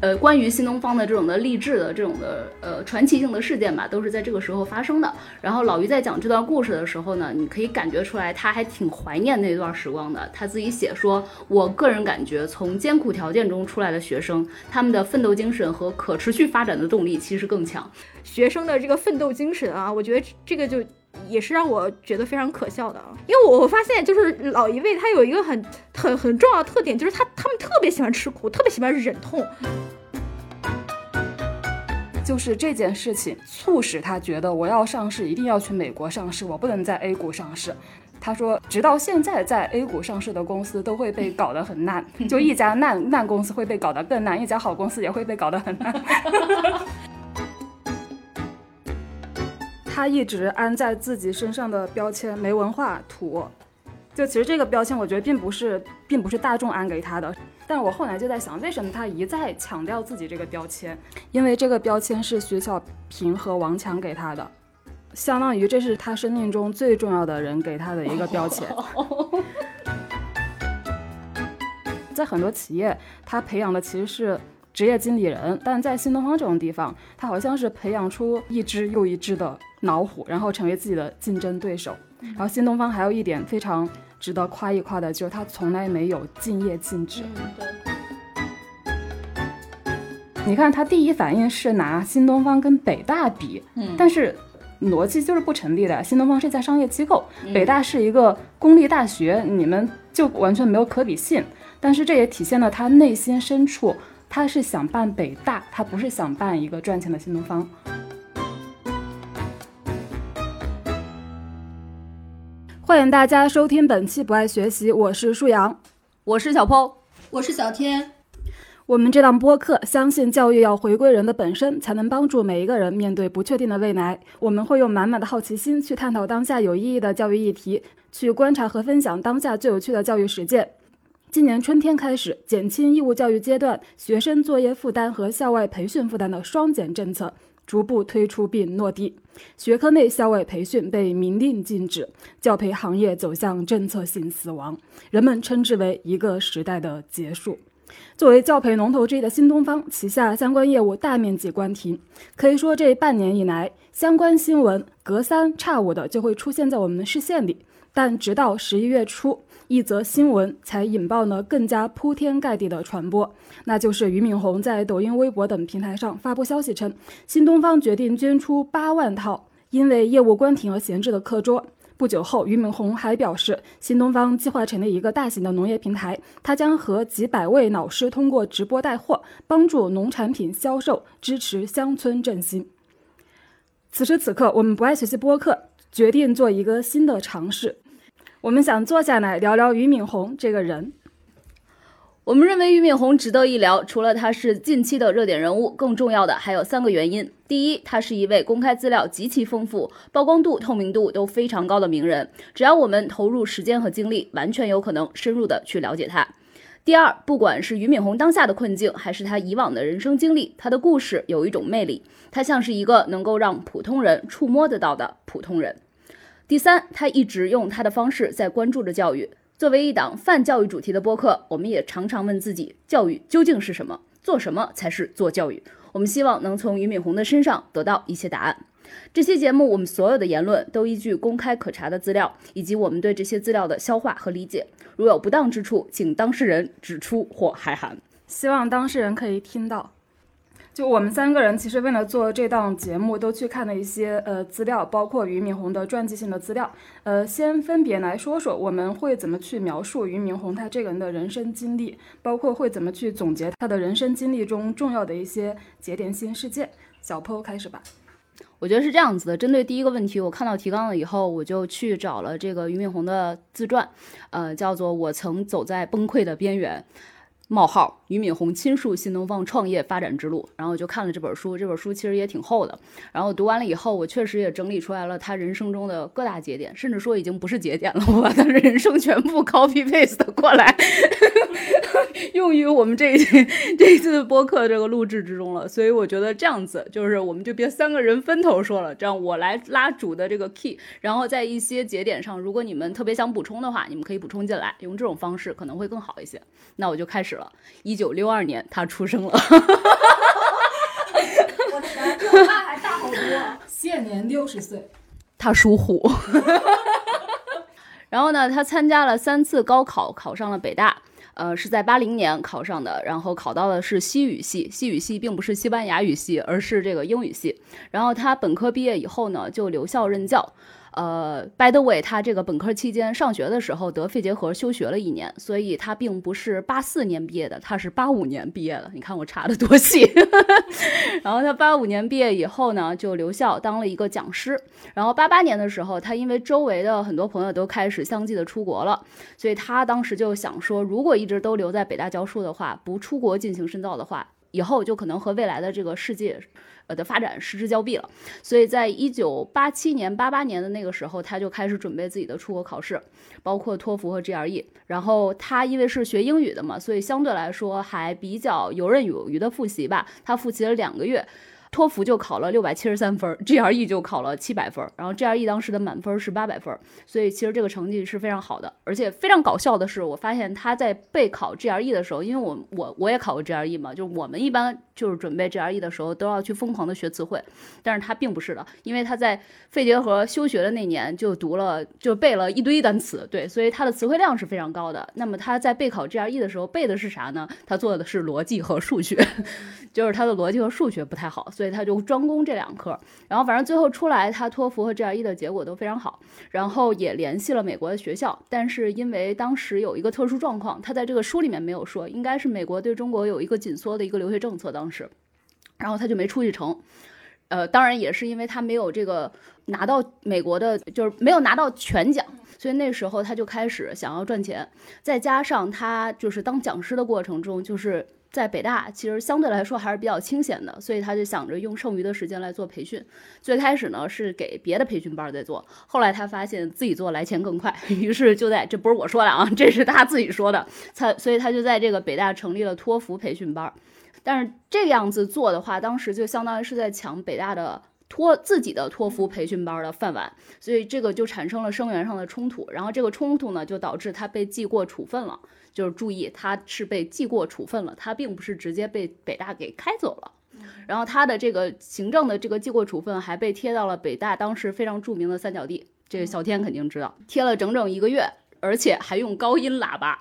呃，关于新东方的这种的励志的这种的呃传奇性的事件吧，都是在这个时候发生的。然后老于在讲这段故事的时候呢，你可以感觉出来他还挺怀念那段时光的。他自己写说，我个人感觉从艰苦条件中出来的学生，他们的奋斗精神和可持续发展的动力其实更强。学生的这个奋斗精神啊，我觉得这个就。也是让我觉得非常可笑的啊，因为我发现就是老一辈他有一个很很很重要的特点，就是他他们特别喜欢吃苦，特别喜欢忍痛。就是这件事情促使他觉得我要上市一定要去美国上市，我不能在 A 股上市。他说，直到现在在 A 股上市的公司都会被搞得很烂，就一家烂烂公司会被搞得更烂，一家好公司也会被搞得很烂。他一直安在自己身上的标签没文化土，就其实这个标签我觉得并不是并不是大众安给他的，但我后来就在想，为什么他一再强调自己这个标签？因为这个标签是徐小平和王强给他的，相当于这是他生命中最重要的人给他的一个标签。在很多企业，他培养的其实是。职业经理人，但在新东方这种地方，他好像是培养出一只又一只的老虎，然后成为自己的竞争对手。然后新东方还有一点非常值得夸一夸的，就是他从来没有敬业禁止。你看他第一反应是拿新东方跟北大比，嗯，但是逻辑就是不成立的。新东方是一家商业机构，北大是一个公立大学，你们就完全没有可比性。但是这也体现了他内心深处。他是想办北大，他不是想办一个赚钱的新东方。欢迎大家收听本期不爱学习，我是舒阳，我是小抛，我是小天。我们这档播客相信教育要回归人的本身，才能帮助每一个人面对不确定的未来。我们会用满满的好奇心去探讨当下有意义的教育议题，去观察和分享当下最有趣的教育实践。今年春天开始，减轻义务教育阶段学生作业负担和校外培训负担的“双减”政策逐步推出并落地，学科内校外培训被明令禁止，教培行业走向政策性死亡，人们称之为一个时代的结束。作为教培龙头之一的新东方，旗下相关业务大面积关停，可以说这半年以来，相关新闻隔三差五的就会出现在我们的视线里，但直到十一月初。一则新闻才引爆了更加铺天盖地的传播，那就是俞敏洪在抖音、微博等平台上发布消息称，新东方决定捐出八万套因为业务关停而闲置的课桌。不久后，俞敏洪还表示，新东方计划成立一个大型的农业平台，他将和几百位老师通过直播带货，帮助农产品销售，支持乡村振兴。此时此刻，我们不爱学习播客决定做一个新的尝试。我们想坐下来聊聊俞敏洪这个人。我们认为俞敏洪值得一聊，除了他是近期的热点人物，更重要的还有三个原因：第一，他是一位公开资料极其丰富、曝光度、透明度都非常高的名人，只要我们投入时间和精力，完全有可能深入的去了解他；第二，不管是俞敏洪当下的困境，还是他以往的人生经历，他的故事有一种魅力，他像是一个能够让普通人触摸得到的普通人。第三，他一直用他的方式在关注着教育。作为一档泛教育主题的播客，我们也常常问自己：教育究竟是什么？做什么才是做教育？我们希望能从俞敏洪的身上得到一些答案。这期节目，我们所有的言论都依据公开可查的资料，以及我们对这些资料的消化和理解。如有不当之处，请当事人指出或海涵。希望当事人可以听到。就我们三个人，其实为了做这档节目，都去看了一些呃资料，包括俞敏洪的传记性的资料。呃，先分别来说说我们会怎么去描述俞敏洪他这个人的人生经历，包括会怎么去总结他的人生经历中重要的一些节点性事件。小坡开始吧。我觉得是这样子的，针对第一个问题，我看到提纲了以后，我就去找了这个俞敏洪的自传，呃，叫做《我曾走在崩溃的边缘》。冒号，俞敏洪亲述新东方创业发展之路，然后我就看了这本书，这本书其实也挺厚的。然后读完了以后，我确实也整理出来了他人生中的各大节点，甚至说已经不是节点了，我把他人生全部 copy paste 过来，用于我们这一这一次的播客这个录制之中了。所以我觉得这样子，就是我们就别三个人分头说了，这样我来拉主的这个 key，然后在一些节点上，如果你们特别想补充的话，你们可以补充进来，用这种方式可能会更好一些。那我就开始。了。一九六二年，他出生了。我天，比我爸还大好多。现年六十岁，他属虎。然后呢，他参加了三次高考，考上了北大。呃，是在八零年考上的，然后考到的是西语系。西语系并不是西班牙语系，而是这个英语系。然后他本科毕业以后呢，就留校任教。呃，by the way，他这个本科期间上学的时候得肺结核休学了一年，所以他并不是八四年毕业的，他是八五年毕业的。你看我查的多细。然后他八五年毕业以后呢，就留校当了一个讲师。然后八八年的时候，他因为周围的很多朋友都开始相继的出国了，所以他当时就想说，如果一直都留在北大教书的话，不出国进行深造的话，以后就可能和未来的这个世界。呃的发展失之交臂了，所以在一九八七年、八八年的那个时候，他就开始准备自己的出国考试，包括托福和 GRE。然后他因为是学英语的嘛，所以相对来说还比较游刃有余的复习吧。他复习了两个月。托福就考了六百七十三分，GRE 就考了七百分，然后 GRE 当时的满分是八百分，所以其实这个成绩是非常好的。而且非常搞笑的是，我发现他在备考 GRE 的时候，因为我我我也考过 GRE 嘛，就我们一般就是准备 GRE 的时候都要去疯狂的学词汇，但是他并不是的，因为他在肺结核休学的那年就读了就背了一堆单词，对，所以他的词汇量是非常高的。那么他在备考 GRE 的时候背的是啥呢？他做的是逻辑和数学，就是他的逻辑和数学不太好。所以他就专攻这两科，然后反正最后出来，他托福和 GRE 的结果都非常好，然后也联系了美国的学校，但是因为当时有一个特殊状况，他在这个书里面没有说，应该是美国对中国有一个紧缩的一个留学政策，当时，然后他就没出去成，呃，当然也是因为他没有这个拿到美国的，就是没有拿到全奖，所以那时候他就开始想要赚钱，再加上他就是当讲师的过程中，就是。在北大其实相对来说还是比较清闲的，所以他就想着用剩余的时间来做培训。最开始呢是给别的培训班在做，后来他发现自己做来钱更快，于是就在这不是我说的啊，这是他自己说的，他所以他就在这个北大成立了托福培训班。但是这样子做的话，当时就相当于是在抢北大的托自己的托福培训班的饭碗，所以这个就产生了生源上的冲突。然后这个冲突呢就导致他被记过处分了。就是注意，他是被记过处分了，他并不是直接被北大给开走了。然后他的这个行政的这个记过处分还被贴到了北大当时非常著名的三角地，这个小天肯定知道，贴了整整一个月，而且还用高音喇叭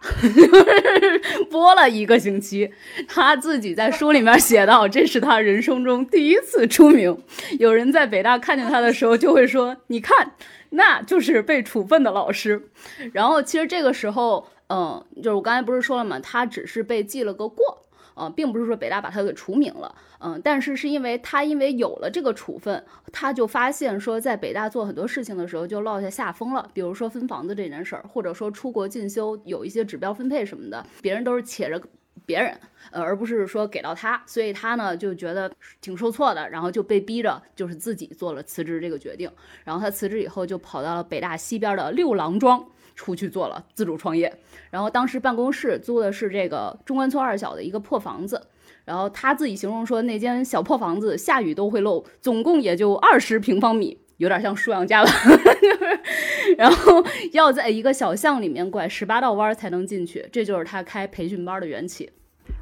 播了一个星期。他自己在书里面写到，这是他人生中第一次出名。有人在北大看见他的时候，就会说：“你看，那就是被处分的老师。”然后其实这个时候。嗯，就是我刚才不是说了嘛？他只是被记了个过，呃，并不是说北大把他给除名了。嗯，但是是因为他因为有了这个处分，他就发现说在北大做很多事情的时候就落下下风了，比如说分房子这件事儿，或者说出国进修有一些指标分配什么的，别人都是且着别人，呃，而不是说给到他，所以他呢就觉得挺受挫的，然后就被逼着就是自己做了辞职这个决定。然后他辞职以后就跑到了北大西边的六郎庄。出去做了自主创业，然后当时办公室租的是这个中关村二小的一个破房子，然后他自己形容说那间小破房子下雨都会漏，总共也就二十平方米，有点像舒阳家吧，然后要在一个小巷里面拐十八道弯才能进去，这就是他开培训班的缘起。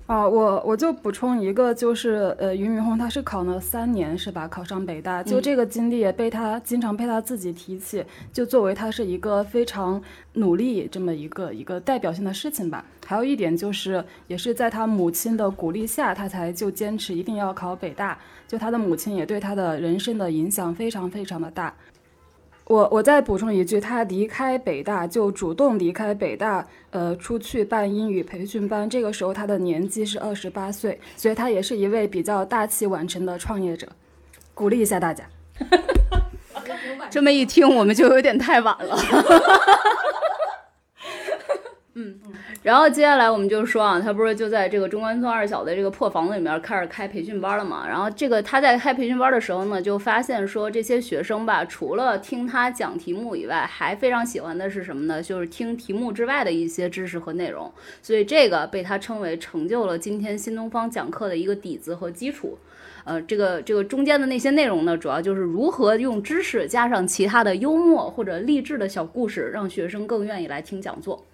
啊，我我就补充一个，就是呃，俞敏洪他是考了三年是吧？考上北大，就这个经历也被他经常被他自己提起，就作为他是一个非常努力这么一个一个代表性的事情吧。还有一点就是，也是在他母亲的鼓励下，他才就坚持一定要考北大。就他的母亲也对他的人生的影响非常非常的大。我我再补充一句，他离开北大就主动离开北大，呃，出去办英语培训班。这个时候他的年纪是二十八岁，所以他也是一位比较大器晚成的创业者。鼓励一下大家。这么一听，我们就有点太晚了。嗯，然后接下来我们就说啊，他不是就在这个中关村二小的这个破房子里面开始开培训班了嘛？然后这个他在开培训班的时候呢，就发现说这些学生吧，除了听他讲题目以外，还非常喜欢的是什么呢？就是听题目之外的一些知识和内容。所以这个被他称为成就了今天新东方讲课的一个底子和基础。呃，这个这个中间的那些内容呢，主要就是如何用知识加上其他的幽默或者励志的小故事，让学生更愿意来听讲座。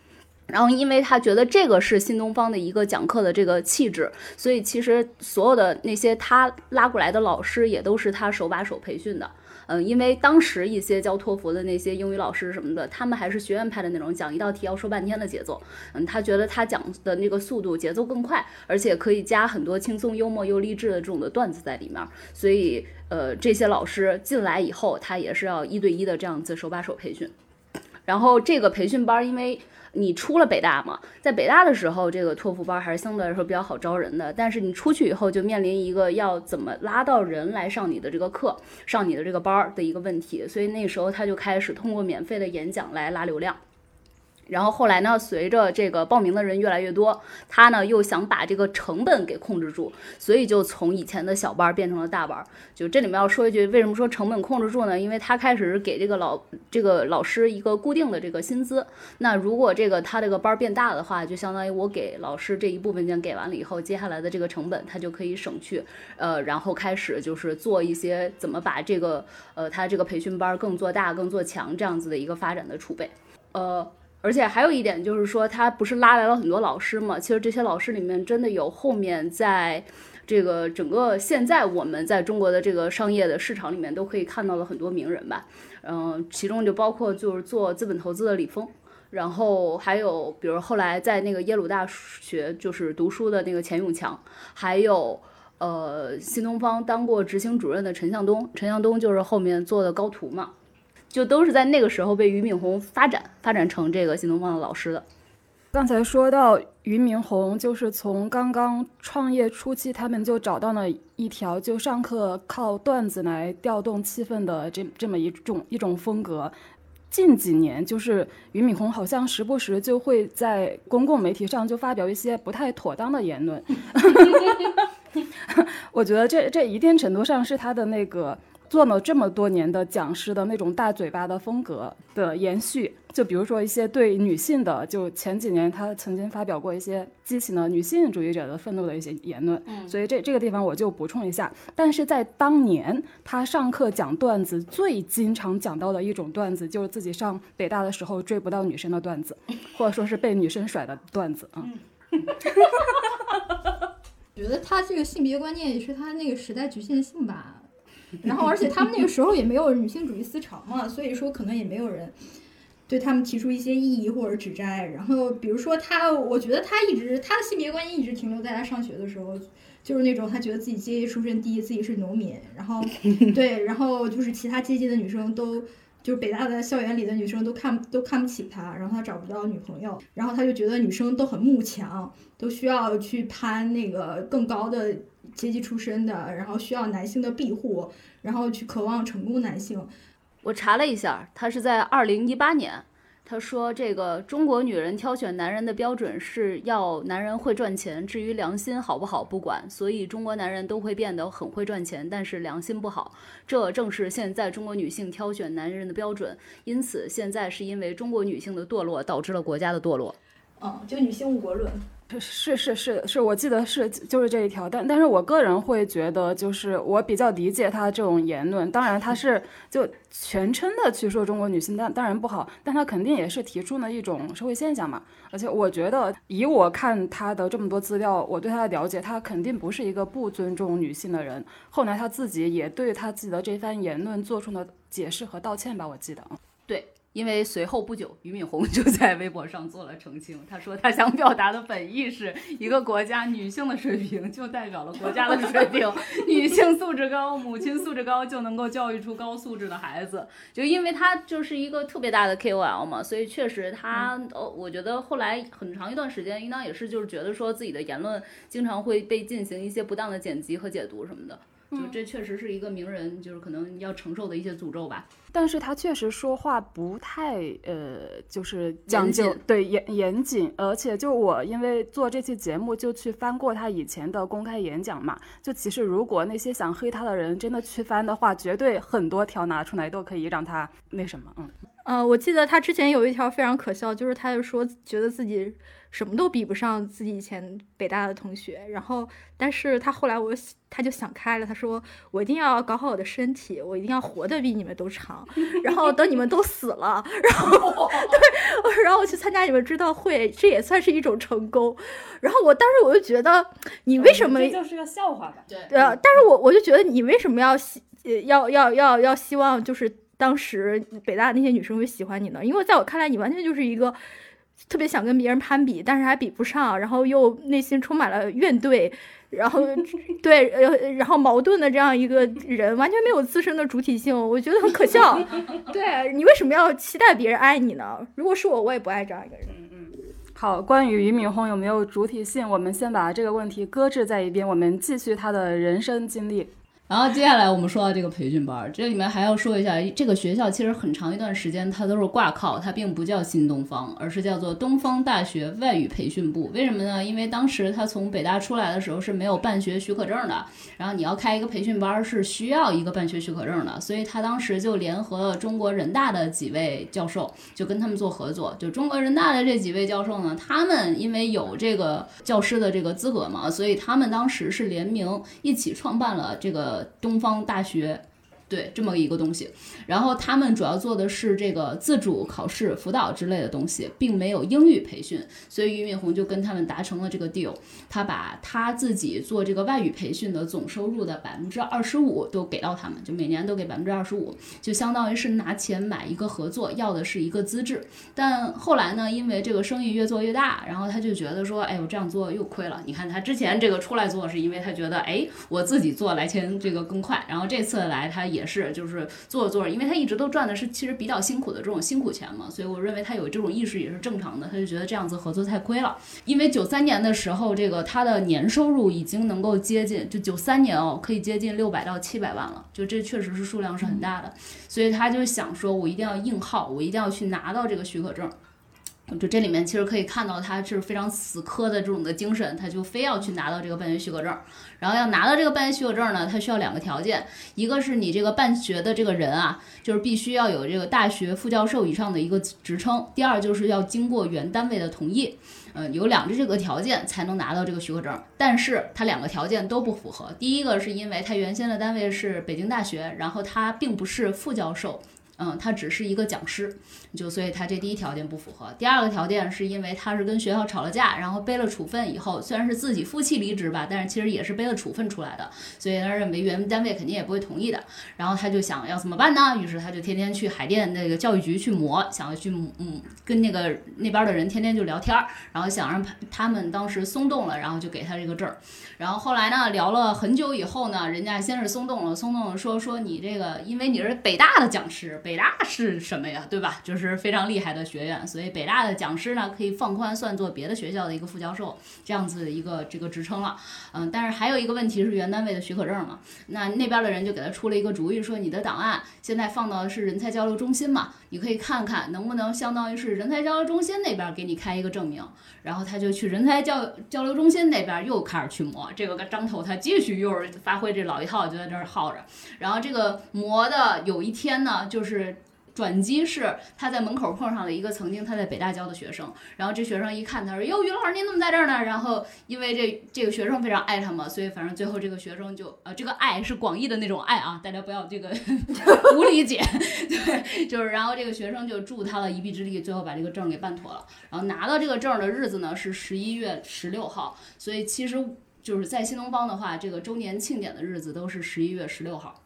然后，因为他觉得这个是新东方的一个讲课的这个气质，所以其实所有的那些他拉过来的老师也都是他手把手培训的。嗯，因为当时一些教托福的那些英语老师什么的，他们还是学院派的那种，讲一道题要说半天的节奏。嗯，他觉得他讲的那个速度节奏更快，而且可以加很多轻松幽默又励志的这种的段子在里面。所以，呃，这些老师进来以后，他也是要一对一的这样子手把手培训。然后这个培训班，因为你出了北大嘛，在北大的时候，这个托福班还是相对来说比较好招人的。但是你出去以后，就面临一个要怎么拉到人来上你的这个课、上你的这个班儿的一个问题。所以那时候他就开始通过免费的演讲来拉流量。然后后来呢，随着这个报名的人越来越多，他呢又想把这个成本给控制住，所以就从以前的小班变成了大班。就这里面要说一句，为什么说成本控制住呢？因为他开始给这个老这个老师一个固定的这个薪资。那如果这个他这个班变大的话，就相当于我给老师这一部分钱给完了以后，接下来的这个成本他就可以省去。呃，然后开始就是做一些怎么把这个呃他这个培训班更做大、更做强这样子的一个发展的储备。呃。而且还有一点就是说，他不是拉来了很多老师嘛？其实这些老师里面真的有后面在这个整个现在我们在中国的这个商业的市场里面都可以看到了很多名人吧。嗯，其中就包括就是做资本投资的李峰，然后还有比如后来在那个耶鲁大学就是读书的那个钱永强，还有呃新东方当过执行主任的陈向东，陈向东就是后面做的高途嘛。就都是在那个时候被俞敏洪发展发展成这个新东方的老师的。刚才说到俞敏洪，就是从刚刚创业初期，他们就找到了一条就上课靠段子来调动气氛的这这么一种一种风格。近几年，就是俞敏洪好像时不时就会在公共媒体上就发表一些不太妥当的言论。我觉得这这一定程度上是他的那个。做了这么多年的讲师的那种大嘴巴的风格的延续，就比如说一些对女性的，就前几年他曾经发表过一些激起了女性主义者的愤怒的一些言论，所以这这个地方我就补充一下。但是在当年他上课讲段子最经常讲到的一种段子，就是自己上北大的时候追不到女生的段子，或者说是被女生甩的段子啊。觉得他这个性别观念也是他那个时代局限性吧。然后，而且他们那个时候也没有女性主义思潮嘛，所以说可能也没有人对他们提出一些异议或者指摘。然后，比如说他，我觉得他一直他的性别观念一直停留在他上学的时候，就是那种他觉得自己阶级出身低，自己是农民，然后 对，然后就是其他阶级的女生都就是北大的校园里的女生都看都看不起他，然后他找不到女朋友，然后他就觉得女生都很慕强，都需要去攀那个更高的。阶级出身的，然后需要男性的庇护，然后去渴望成功男性。我查了一下，他是在二零一八年，他说这个中国女人挑选男人的标准是要男人会赚钱，至于良心好不好不管，所以中国男人都会变得很会赚钱，但是良心不好，这正是现在中国女性挑选男人的标准。因此，现在是因为中国女性的堕落导致了国家的堕落。嗯，就女性误国论。是是是是，我记得是就是这一条，但但是我个人会觉得，就是我比较理解他这种言论。当然，他是 就全称的去说中国女性，但当然不好，但他肯定也是提出了一种社会现象嘛。而且我觉得，以我看他的这么多资料，我对他的了解，他肯定不是一个不尊重女性的人。后来他自己也对他自己的这番言论做出了解释和道歉吧，我记得对。因为随后不久，俞敏洪 就在微博上做了澄清。他说，他想表达的本意是一个国家女性的水平就代表了国家的水平，女性素质高，母亲素质高，就能够教育出高素质的孩子。就因为他就是一个特别大的 KOL 嘛，所以确实他，呃，我觉得后来很长一段时间，应当也是就是觉得说自己的言论经常会被进行一些不当的剪辑和解读什么的。就这确实是一个名人，就是可能要承受的一些诅咒吧。但是他确实说话不太呃，就是讲究对严严谨，而且就我因为做这期节目就去翻过他以前的公开演讲嘛。就其实如果那些想黑他的人真的去翻的话，绝对很多条拿出来都可以让他那什么，嗯。呃，我记得他之前有一条非常可笑，就是他就说觉得自己什么都比不上自己以前北大的同学，然后但是他后来我他就想开了，他说我一定要搞好我的身体，我一定要活得比你们都长，然后等你们都死了，然后 对，然后我去参加你们追悼会，这也算是一种成功。然后我当时我就觉得你为什么这就是个笑话吧？对对啊，但是我我就觉得你为什么要希呃要要要要希望就是当时北大那些女生会喜欢你呢？因为在我看来，你完全就是一个特别想跟别人攀比，但是还比不上，然后又内心充满了怨怼，然后 对呃然后矛盾的这样一个人，完全没有自身的主体性，我觉得很可笑。对你为什么要期待别人爱你呢？如果是我，我也不爱这样一个人。嗯好，关于俞敏洪有没有主体性，我们先把这个问题搁置在一边，我们继续他的人生经历。然后接下来我们说到这个培训班，这里面还要说一下，这个学校其实很长一段时间它都是挂靠，它并不叫新东方，而是叫做东方大学外语培训部。为什么呢？因为当时他从北大出来的时候是没有办学许可证的，然后你要开一个培训班是需要一个办学许可证的，所以他当时就联合了中国人大的几位教授，就跟他们做合作。就中国人大的这几位教授呢，他们因为有这个教师的这个资格嘛，所以他们当时是联名一起创办了这个东方大学。对，这么一个东西，然后他们主要做的是这个自主考试辅导之类的东西，并没有英语培训，所以俞敏洪就跟他们达成了这个 deal，他把他自己做这个外语培训的总收入的百分之二十五都给到他们，就每年都给百分之二十五，就相当于是拿钱买一个合作，要的是一个资质。但后来呢，因为这个生意越做越大，然后他就觉得说，哎，我这样做又亏了。你看他之前这个出来做，是因为他觉得，哎，我自己做来钱这个更快，然后这次来他也是就是做着做着，因为他一直都赚的是其实比较辛苦的这种辛苦钱嘛，所以我认为他有这种意识也是正常的。他就觉得这样子合作太亏了，因为九三年的时候，这个他的年收入已经能够接近，就九三年哦，可以接近六百到七百万了，就这确实是数量是很大的，所以他就想说，我一定要硬耗，我一定要去拿到这个许可证。就这里面其实可以看到他是非常死磕的这种的精神，他就非要去拿到这个办学许可证。然后要拿到这个办学许可证呢，他需要两个条件，一个是你这个办学的这个人啊，就是必须要有这个大学副教授以上的一个职称；第二就是要经过原单位的同意。嗯，有两个这个条件才能拿到这个许可证，但是他两个条件都不符合。第一个是因为他原先的单位是北京大学，然后他并不是副教授。嗯，他只是一个讲师，就所以他这第一条件不符合。第二个条件是因为他是跟学校吵了架，然后背了处分以后，虽然是自己负气离职吧，但是其实也是背了处分出来的，所以他认为原单位肯定也不会同意的。然后他就想要怎么办呢？于是他就天天去海淀那个教育局去磨，想要去嗯跟那个那边的人天天就聊天儿，然后想让他们当时松动了，然后就给他这个证儿。然后后来呢，聊了很久以后呢，人家先是松动了，松动了说说你这个，因为你是北大的讲师，北大是什么呀，对吧？就是非常厉害的学院，所以北大的讲师呢可以放宽算作别的学校的一个副教授这样子一个这个职称了。嗯，但是还有一个问题是原单位的许可证嘛，那那边的人就给他出了一个主意，说你的档案现在放到的是人才交流中心嘛，你可以看看能不能相当于是人才交流中心那边给你开一个证明。然后他就去人才交交流中心那边又开始去磨，这个张头他继续又是发挥这老一套，就在这儿耗着。然后这个磨的有一天呢，就是转机是他在门口碰上了一个曾经他在北大教的学生，然后这学生一看他说：“哟，于老师您怎么在这儿呢？”然后因为这这个学生非常爱他嘛，所以反正最后这个学生就呃这个爱是广义的那种爱啊，大家不要这个 无理解，对，就是然后这个学生就助他了一臂之力，最后把这个证给办妥了。然后拿到这个证的日子呢是十一月十六号，所以其实就是在新东方的话，这个周年庆典的日子都是十一月十六号。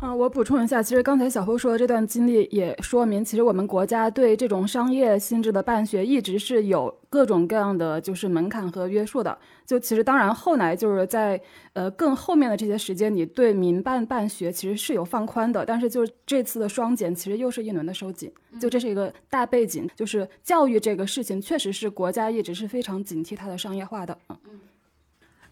嗯，我补充一下，其实刚才小侯说的这段经历也说明，其实我们国家对这种商业性质的办学一直是有各种各样的就是门槛和约束的。就其实当然后来就是在呃更后面的这些时间你，对民办办学其实是有放宽的，但是就是这次的双减，其实又是一轮的收紧。就这是一个大背景，就是教育这个事情确实是国家一直是非常警惕它的商业化的。嗯。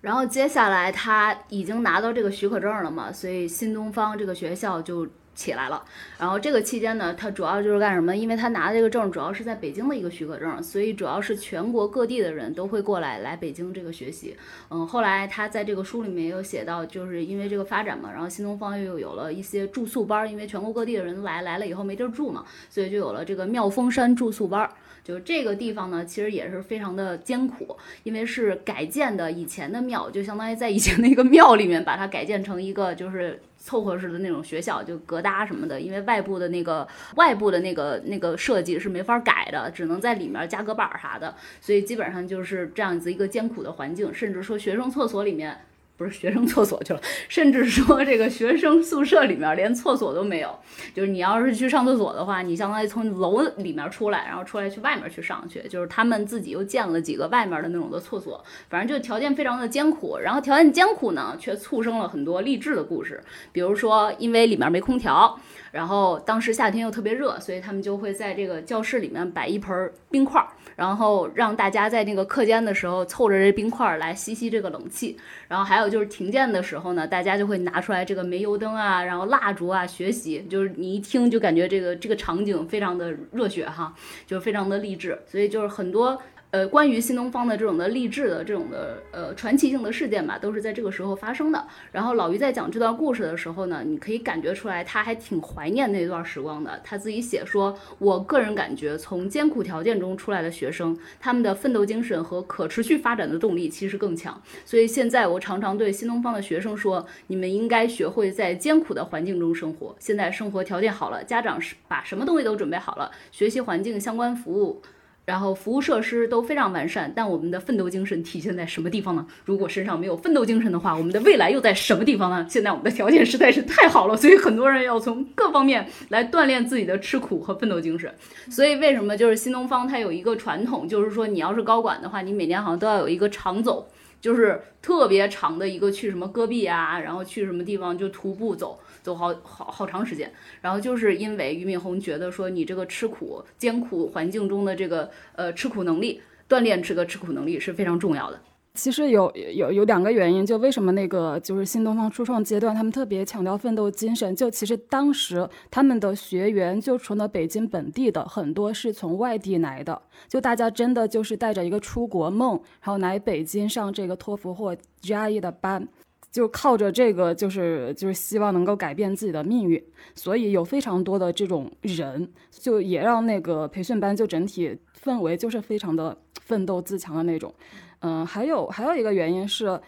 然后接下来他已经拿到这个许可证了嘛，所以新东方这个学校就起来了。然后这个期间呢，他主要就是干什么？因为他拿的这个证主要是在北京的一个许可证，所以主要是全国各地的人都会过来来北京这个学习。嗯，后来他在这个书里面也有写到，就是因为这个发展嘛，然后新东方又有了一些住宿班，因为全国各地的人来来了以后没地儿住嘛，所以就有了这个妙峰山住宿班。就这个地方呢，其实也是非常的艰苦，因为是改建的以前的庙，就相当于在以前的一个庙里面把它改建成一个就是凑合式的那种学校，就隔搭什么的，因为外部的那个外部的那个那个设计是没法改的，只能在里面加隔板啥的，所以基本上就是这样子一个艰苦的环境，甚至说学生厕所里面。不是学生厕所去了，甚至说这个学生宿舍里面连厕所都没有。就是你要是去上厕所的话，你相当于从楼里面出来，然后出来去外面去上去。就是他们自己又建了几个外面的那种的厕所，反正就条件非常的艰苦。然后条件艰苦呢，却促生了很多励志的故事。比如说，因为里面没空调，然后当时夏天又特别热，所以他们就会在这个教室里面摆一盆冰块儿。然后让大家在那个课间的时候凑着这冰块来吸吸这个冷气，然后还有就是停电的时候呢，大家就会拿出来这个煤油灯啊，然后蜡烛啊学习，就是你一听就感觉这个这个场景非常的热血哈，就是非常的励志，所以就是很多。呃，关于新东方的这种的励志的这种的呃传奇性的事件吧，都是在这个时候发生的。然后老于在讲这段故事的时候呢，你可以感觉出来他还挺怀念那段时光的。他自己写说，我个人感觉，从艰苦条件中出来的学生，他们的奋斗精神和可持续发展的动力其实更强。所以现在我常常对新东方的学生说，你们应该学会在艰苦的环境中生活。现在生活条件好了，家长是把什么东西都准备好了，学习环境相关服务。然后服务设施都非常完善，但我们的奋斗精神体现在什么地方呢？如果身上没有奋斗精神的话，我们的未来又在什么地方呢？现在我们的条件实在是太好了，所以很多人要从各方面来锻炼自己的吃苦和奋斗精神。所以为什么就是新东方它有一个传统，就是说你要是高管的话，你每年好像都要有一个长走，就是特别长的一个去什么戈壁啊，然后去什么地方就徒步走。走好好好长时间，然后就是因为俞敏洪觉得说你这个吃苦艰苦环境中的这个呃吃苦能力锻炼这个吃苦能力是非常重要的。其实有有有两个原因，就为什么那个就是新东方初创阶段他们特别强调奋斗精神，就其实当时他们的学员就除了北京本地的，很多是从外地来的，就大家真的就是带着一个出国梦，然后来北京上这个托福或 GRE 的班。就靠着这个，就是就是希望能够改变自己的命运，所以有非常多的这种人，就也让那个培训班就整体氛围就是非常的奋斗自强的那种。嗯，还有还有一个原因是，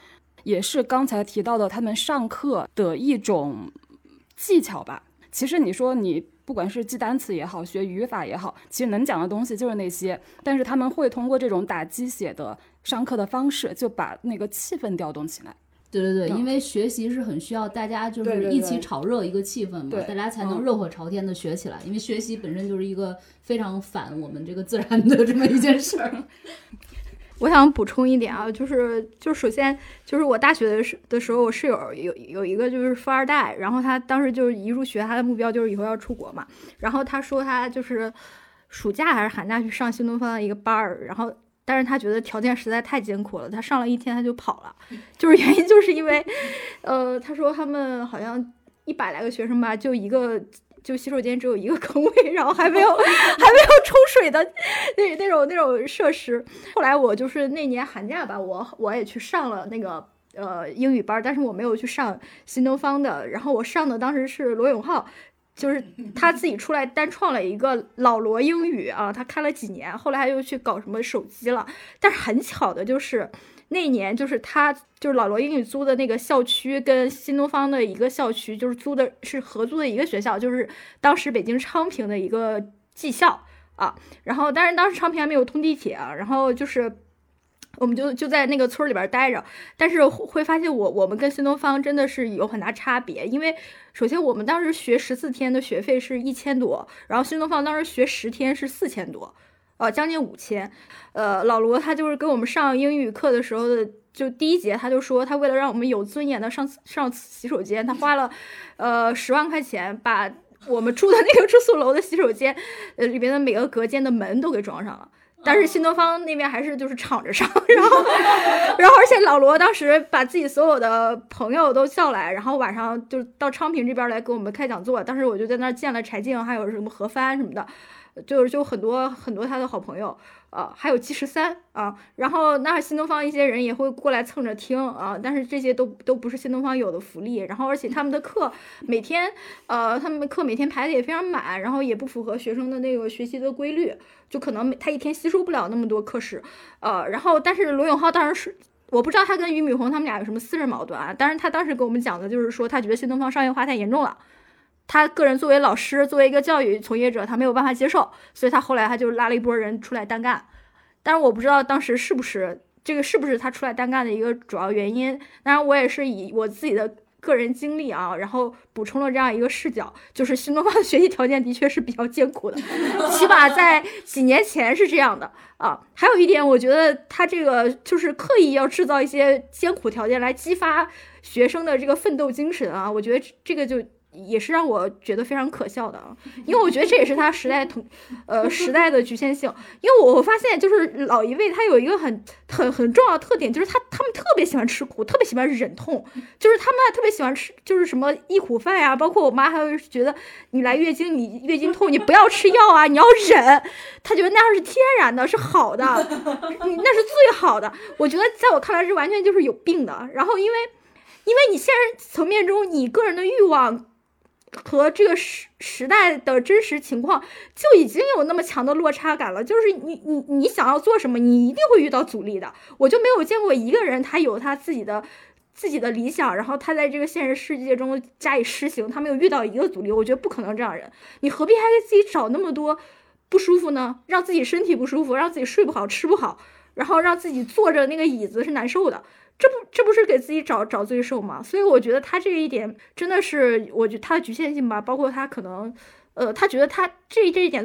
也是刚才提到的他们上课的一种技巧吧。其实你说你不管是记单词也好，学语法也好，其实能讲的东西就是那些，但是他们会通过这种打鸡血的上课的方式，就把那个气氛调动起来。对对对，因为学习是很需要大家就是一起炒热一个气氛嘛，大家才能热火朝天的学起来。因为学习本身就是一个非常反我们这个自然的这么一件事儿。我想补充一点啊，就是就首先就是我大学的时的时候，我室友有有一个就是富二代，然后他当时就是一入学，他的目标就是以后要出国嘛。然后他说他就是暑假还是寒假去上新东方的一个班儿，然后。但是他觉得条件实在太艰苦了，他上了一天他就跑了，就是原因就是因为，呃，他说他们好像一百来个学生吧，就一个就洗手间只有一个坑位，然后还没有还没有冲水的那那种那种设施。后来我就是那年寒假吧，我我也去上了那个呃英语班，但是我没有去上新东方的，然后我上的当时是罗永浩。就是他自己出来单创了一个老罗英语啊，他开了几年，后来他又去搞什么手机了。但是很巧的就是，那年就是他就是老罗英语租的那个校区跟新东方的一个校区，就是租的是合租的一个学校，就是当时北京昌平的一个技校啊。然后，但是当时昌平还没有通地铁啊，然后就是。我们就就在那个村里边待着，但是会发现我我们跟新东方真的是有很大差别，因为首先我们当时学十四天的学费是一千多，然后新东方当时学十天是四千多，呃，将近五千。呃，老罗他就是给我们上英语课的时候的，就第一节他就说他为了让我们有尊严的上上洗手间，他花了呃十万块钱把我们住的那个住宿楼的洗手间呃里边的每个隔间的门都给装上了。但是新东方那边还是就是敞着上，然后，然后而且老罗当时把自己所有的朋友都叫来，然后晚上就到昌平这边来给我们开讲座。当时我就在那儿见了柴静，还有什么何帆什么的，就是就很多很多他的好朋友。啊，还有 G 十三啊，然后那新东方一些人也会过来蹭着听啊，但是这些都都不是新东方有的福利，然后而且他们的课每天，呃，他们的课每天排的也非常满，然后也不符合学生的那个学习的规律，就可能他一天吸收不了那么多课时，呃，然后但是罗永浩当然是我不知道他跟俞敏洪他们俩有什么私人矛盾啊，但是他当时给我们讲的就是说他觉得新东方商业化太严重了。他个人作为老师，作为一个教育从业者，他没有办法接受，所以他后来他就拉了一波人出来单干。但是我不知道当时是不是这个是不是他出来单干的一个主要原因。当然，我也是以我自己的个人经历啊，然后补充了这样一个视角，就是新东方的学习条件的确是比较艰苦的，起码在几年前是这样的啊。还有一点，我觉得他这个就是刻意要制造一些艰苦条件来激发学生的这个奋斗精神啊。我觉得这个就。也是让我觉得非常可笑的啊，因为我觉得这也是他时代同，呃时代的局限性。因为我发现，就是老一辈他有一个很很很重要的特点，就是他他们特别喜欢吃苦，特别喜欢忍痛，就是他们特别喜欢吃，就是什么忆苦饭呀。包括我妈还会觉得你来月经，你月经痛，你不要吃药啊，你要忍。他觉得那样是天然的，是好的，那是最好的。我觉得在我看来，是完全就是有病的。然后因为，因为你现实层面中，你个人的欲望。和这个时时代的真实情况就已经有那么强的落差感了，就是你你你想要做什么，你一定会遇到阻力的。我就没有见过一个人，他有他自己的自己的理想，然后他在这个现实世界中加以实行，他没有遇到一个阻力。我觉得不可能这样人，你何必还给自己找那么多不舒服呢？让自己身体不舒服，让自己睡不好、吃不好，然后让自己坐着那个椅子是难受的。这不这不是给自己找找罪受吗？所以我觉得他这一点真的是，我觉得他的局限性吧，包括他可能，呃，他觉得他这这一点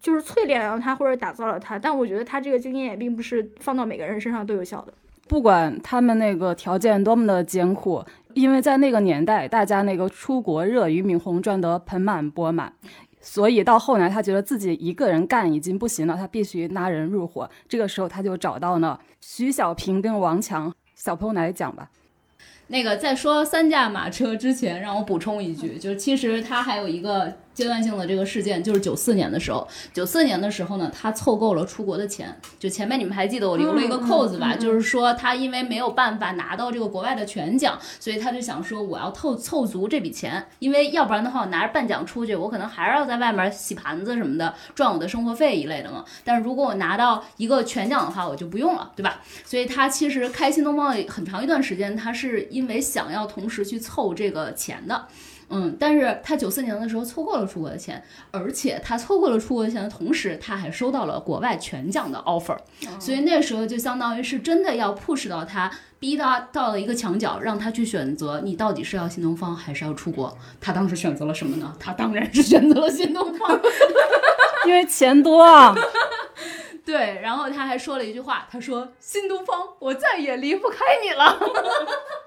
就是淬炼了他或者打造了他，但我觉得他这个经验也并不是放到每个人身上都有效的。不管他们那个条件多么的艰苦，因为在那个年代，大家那个出国热，俞敏洪赚得盆满钵满，所以到后来他觉得自己一个人干已经不行了，他必须拉人入伙。这个时候他就找到了徐小平跟王强。小朋友来讲吧。那个在说三驾马车之前，让我补充一句，就是其实它还有一个。阶段性的这个事件就是九四年的时候，九四年的时候呢，他凑够了出国的钱。就前面你们还记得我留了一个扣子吧？就是说他因为没有办法拿到这个国外的全奖，所以他就想说我要凑凑足这笔钱，因为要不然的话我拿着半奖出去，我可能还是要在外面洗盘子什么的赚我的生活费一类的嘛。但是如果我拿到一个全奖的话，我就不用了，对吧？所以他其实开新东方很长一段时间，他是因为想要同时去凑这个钱的。嗯，但是他九四年的时候错过了出国的钱，而且他错过了出国的钱的同时，他还收到了国外全奖的 offer，所以那时候就相当于是真的要 push 到他，逼到到了一个墙角，让他去选择你到底是要新东方还是要出国。他当时选择了什么呢？他当然是选择了新东方，因为钱多啊。对，然后他还说了一句话，他说：“新东方，我再也离不开你了。”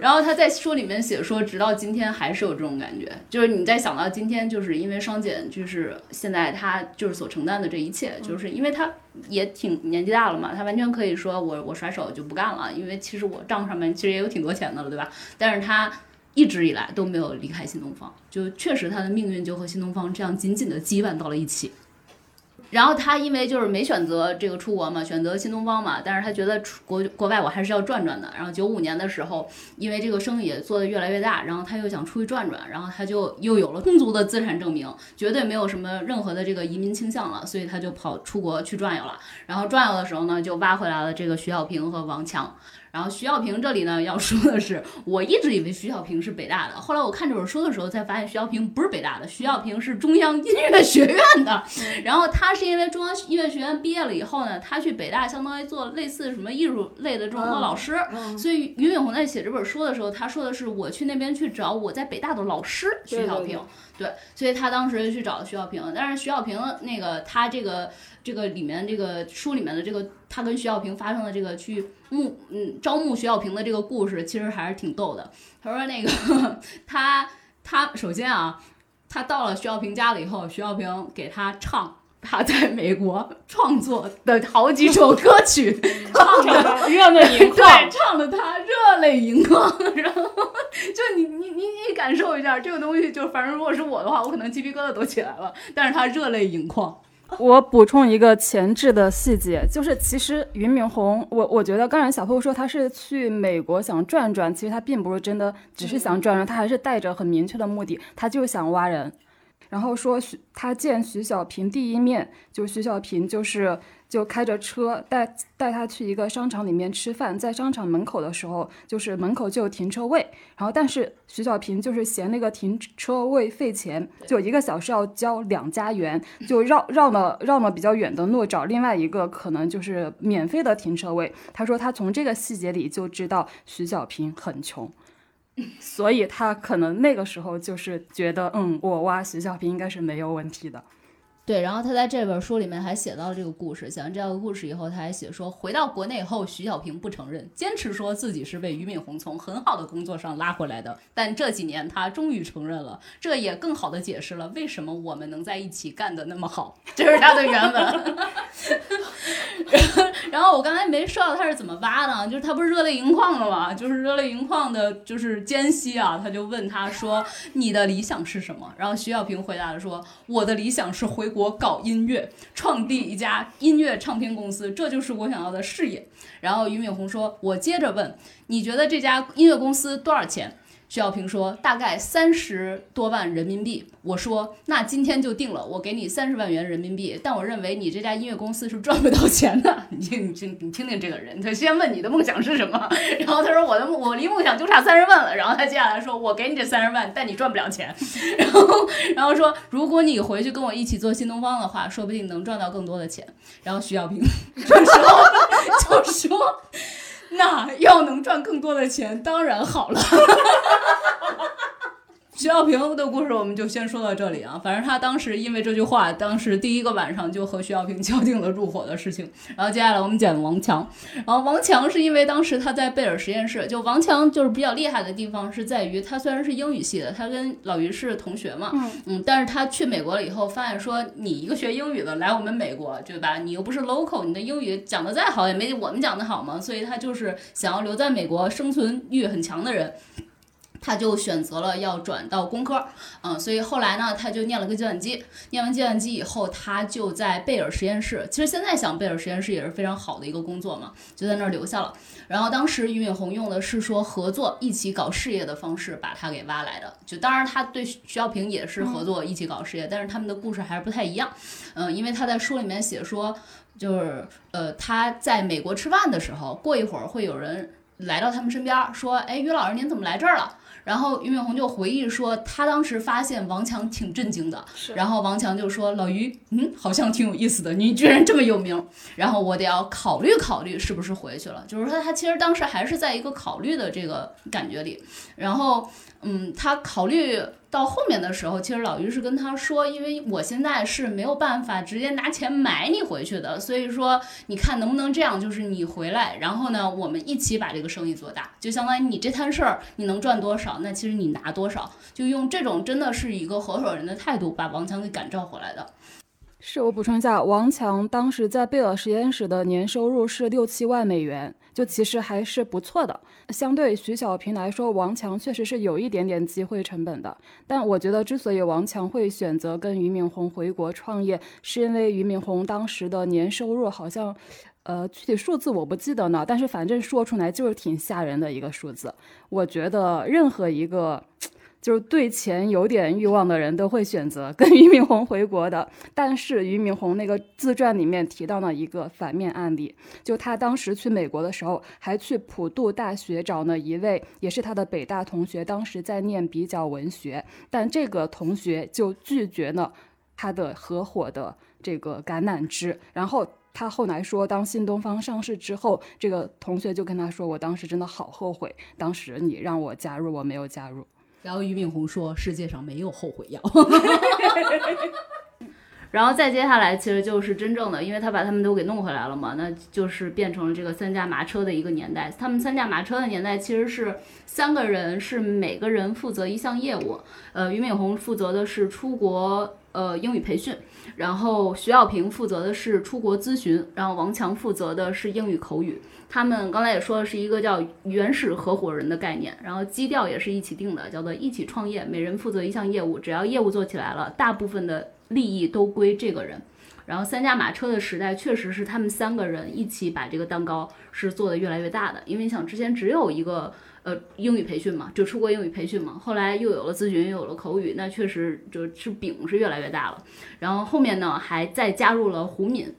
然后他在书里面写说，直到今天还是有这种感觉，就是你在想到今天，就是因为双减，就是现在他就是所承担的这一切，就是因为他也挺年纪大了嘛，他完全可以说我我甩手就不干了，因为其实我账上面其实也有挺多钱的了，对吧？但是他一直以来都没有离开新东方，就确实他的命运就和新东方这样紧紧的羁绊到了一起。然后他因为就是没选择这个出国嘛，选择新东方嘛，但是他觉得出国国外我还是要转转的。然后九五年的时候，因为这个生意也做得越来越大，然后他又想出去转转，然后他就又有了充足的资产证明，绝对没有什么任何的这个移民倾向了，所以他就跑出国去转悠了。然后转悠的时候呢，就挖回来了这个徐小平和王强。然后徐小平这里呢要说的是，我一直以为徐小平是北大的，后来我看这本书的时候才发现徐小平不是北大的，徐小平是中央音乐学院的。然后他是因为中央音乐学院毕业了以后呢，他去北大相当于做类似什么艺术类的这种的老师。所以俞敏洪在写这本书的时候，他说的是我去那边去找我在北大的老师徐小平。对，所以他当时去找徐小平，但是徐小平那个他这个这个里面这个书里面的这个他跟徐小平发生的这个去。募嗯招募徐小平的这个故事其实还是挺逗的。他说那个他他首先啊，他到了徐小平家了以后，徐小平给他唱他在美国创作的好几首歌曲，唱的热泪盈对，唱的他热泪盈眶。然后就你你你你感受一下这个东西，就反正如果是我的话，我可能鸡皮疙瘩都起来了。但是他热泪盈眶。我补充一个前置的细节，就是其实俞敏洪，我我觉得刚才小破说他是去美国想转转，其实他并不是真的只是想转转，他还是带着很明确的目的，他就想挖人。然后说徐他见徐小平第一面，就徐小平就是就开着车带带他去一个商场里面吃饭，在商场门口的时候，就是门口就有停车位，然后但是徐小平就是嫌那个停车位费钱，就一个小时要交两加元，就绕绕了绕了比较远的路找另外一个可能就是免费的停车位。他说他从这个细节里就知道徐小平很穷。所以他可能那个时候就是觉得，嗯，我挖徐小平应该是没有问题的。对，然后他在这本书里面还写到了这个故事，写完这样的故事以后，他还写说，回到国内以后，徐小平不承认，坚持说自己是被俞敏洪从很好的工作上拉回来的。但这几年他终于承认了，这也更好的解释了为什么我们能在一起干的那么好。这是他的原文。然后我刚才没说到他是怎么挖的，就是他不是热泪盈眶了吗？就是热泪盈眶的，就是间隙啊，他就问他说：“你的理想是什么？”然后徐小平回答说：“我的理想是回国我搞音乐，创立一家音乐唱片公司，这就是我想要的事业。”然后俞敏洪说：“我接着问，你觉得这家音乐公司多少钱？”徐小平说：“大概三十多万人民币。”我说：“那今天就定了，我给你三十万元人民币。但我认为你这家音乐公司是赚不到钱的。你听，你听，你听听这个人，他先问你的梦想是什么，然后他说我的，我离梦想就差三十万了。然后他接下来说，我给你这三十万，但你赚不了钱。然后，然后说，如果你回去跟我一起做新东方的话，说不定能赚到更多的钱。然后徐小平这时候就说。那要能赚更多的钱，当然好了。徐小平的故事我们就先说到这里啊。反正他当时因为这句话，当时第一个晚上就和徐小平敲定了入伙的事情。然后接下来我们讲王强。然后王强是因为当时他在贝尔实验室，就王强就是比较厉害的地方是在于他虽然是英语系的，他跟老于是同学嘛，嗯嗯，但是他去美国了以后，发现说你一个学英语的来我们美国，对吧？你又不是 local，你的英语讲的再好也没我们讲的好嘛。所以他就是想要留在美国，生存欲很强的人。他就选择了要转到工科，嗯，所以后来呢，他就念了个计算机。念完计算机以后，他就在贝尔实验室。其实现在想，贝尔实验室也是非常好的一个工作嘛，就在那儿留下了。然后当时俞敏洪用的是说合作一起搞事业的方式把他给挖来的。就当然他对徐小平也是合作一起搞事业，但是他们的故事还是不太一样。嗯，因为他在书里面写说，就是呃他在美国吃饭的时候，过一会儿会有人来到他们身边说：“哎，于老师您怎么来这儿了？”然后俞敏洪就回忆说，他当时发现王强挺震惊的。然后王强就说：“老俞，嗯，好像挺有意思的，你居然这么有名。然后我得要考虑考虑是不是回去了。就是说他其实当时还是在一个考虑的这个感觉里。然后，嗯，他考虑。”到后面的时候，其实老于是跟他说，因为我现在是没有办法直接拿钱买你回去的，所以说你看能不能这样，就是你回来，然后呢，我们一起把这个生意做大，就相当于你这摊事儿你能赚多少，那其实你拿多少，就用这种真的是一个合伙人的态度把王强给感召回来的。是我补充一下，王强当时在贝尔实验室的年收入是六七万美元。就其实还是不错的，相对徐小平来说，王强确实是有一点点机会成本的。但我觉得，之所以王强会选择跟俞敏洪回国创业，是因为俞敏洪当时的年收入好像，呃，具体数字我不记得呢，但是反正说出来就是挺吓人的一个数字。我觉得任何一个。就是对钱有点欲望的人都会选择跟俞敏洪回国的，但是俞敏洪那个自传里面提到了一个反面案例，就他当时去美国的时候，还去普渡大学找了一位也是他的北大同学，当时在念比较文学，但这个同学就拒绝了他的合伙的这个橄榄枝，然后他后来说，当新东方上市之后，这个同学就跟他说，我当时真的好后悔，当时你让我加入，我没有加入。然后俞敏洪说：“世界上没有后悔药。”然后再接下来，其实就是真正的，因为他把他们都给弄回来了嘛，那就是变成了这个三驾马车的一个年代。他们三驾马车的年代其实是三个人，是每个人负责一项业务。呃，俞敏洪负责的是出国呃英语培训，然后徐小平负责的是出国咨询，然后王强负责的是英语口语。他们刚才也说的是一个叫原始合伙人的概念，然后基调也是一起定的，叫做一起创业，每人负责一项业务，只要业务做起来了，大部分的利益都归这个人。然后三驾马车的时代确实是他们三个人一起把这个蛋糕是做的越来越大的，因为想之前只有一个呃英语培训嘛，就出国英语培训嘛，后来又有了咨询，又有了口语，那确实就是饼是越来越大了。然后后面呢还再加入了胡敏，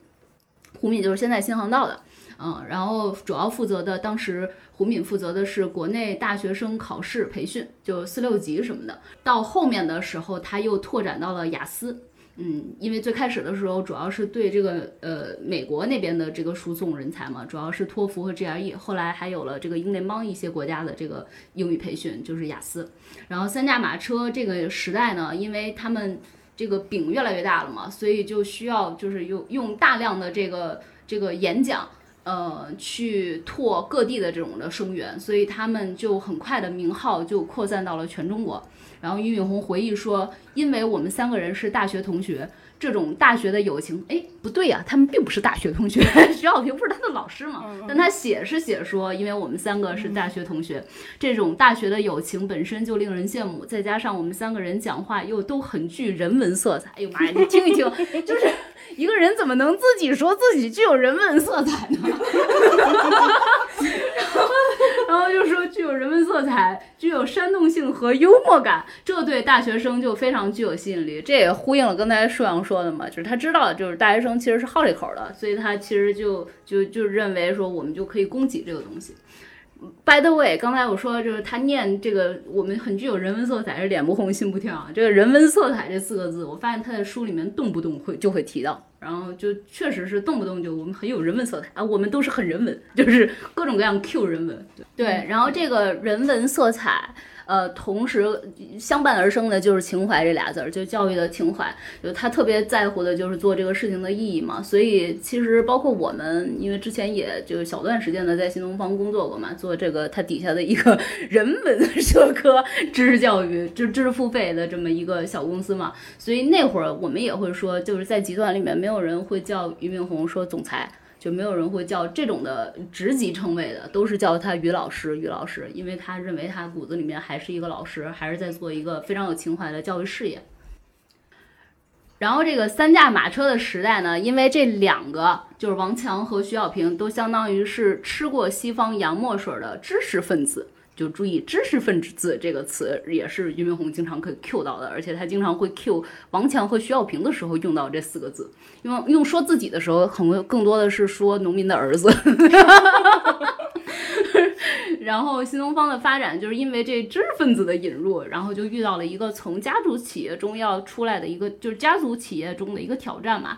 胡敏就是现在新航道的。嗯，然后主要负责的，当时胡敏负责的是国内大学生考试培训，就四六级什么的。到后面的时候，他又拓展到了雅思。嗯，因为最开始的时候主要是对这个呃美国那边的这个输送人才嘛，主要是托福和 GRE。后来还有了这个英联邦一些国家的这个英语培训，就是雅思。然后三驾马车这个时代呢，因为他们这个饼越来越大了嘛，所以就需要就是用用大量的这个这个演讲。呃，去拓各地的这种的生源，所以他们就很快的名号就扩散到了全中国。然后俞敏洪回忆说，因为我们三个人是大学同学，这种大学的友情，哎，不对呀，他们并不是大学同学，徐小平不是他的老师嘛？但他写是写说，因为我们三个是大学同学，这种大学的友情本身就令人羡慕，再加上我们三个人讲话又都很具人文色彩，哎呦妈呀，你听一听，就是。一个人怎么能自己说自己具有人文色彩呢？然后就说具有人文色彩，具有煽动性和幽默感，这对大学生就非常具有吸引力。这也呼应了刚才舒阳说的嘛，就是他知道，就是大学生其实是好这口的，所以他其实就就就认为说我们就可以供给这个东西。By the way，刚才我说就是他念这个，我们很具有人文色彩，是脸不红心不跳啊。这个人文色彩这四个字，我发现他在书里面动不动会就会提到，然后就确实是动不动就我们很有人文色彩啊，我们都是很人文，就是各种各样 Q 人文。对，然后这个人文色彩。呃，同时相伴而生的就是情怀这俩字儿，就教育的情怀，就他特别在乎的就是做这个事情的意义嘛。所以其实包括我们，因为之前也就小段时间的在新东方工作过嘛，做这个他底下的一个 人文社科知识教育，就知识付费的这么一个小公司嘛。所以那会儿我们也会说，就是在集团里面没有人会叫俞敏洪说总裁。就没有人会叫这种的职级称谓的，都是叫他于老师，于老师，因为他认为他骨子里面还是一个老师，还是在做一个非常有情怀的教育事业。然后这个三驾马车的时代呢，因为这两个就是王强和徐小平都相当于是吃过西方洋墨水的知识分子。就注意“知识分子”这个词，也是俞敏洪经常可以 Q 到的，而且他经常会 Q 王强和徐小平的时候用到这四个字。用用说自己的时候，可能更多的是说农民的儿子。然后新东方的发展，就是因为这知识分子的引入，然后就遇到了一个从家族企业中要出来的一个，就是家族企业中的一个挑战嘛。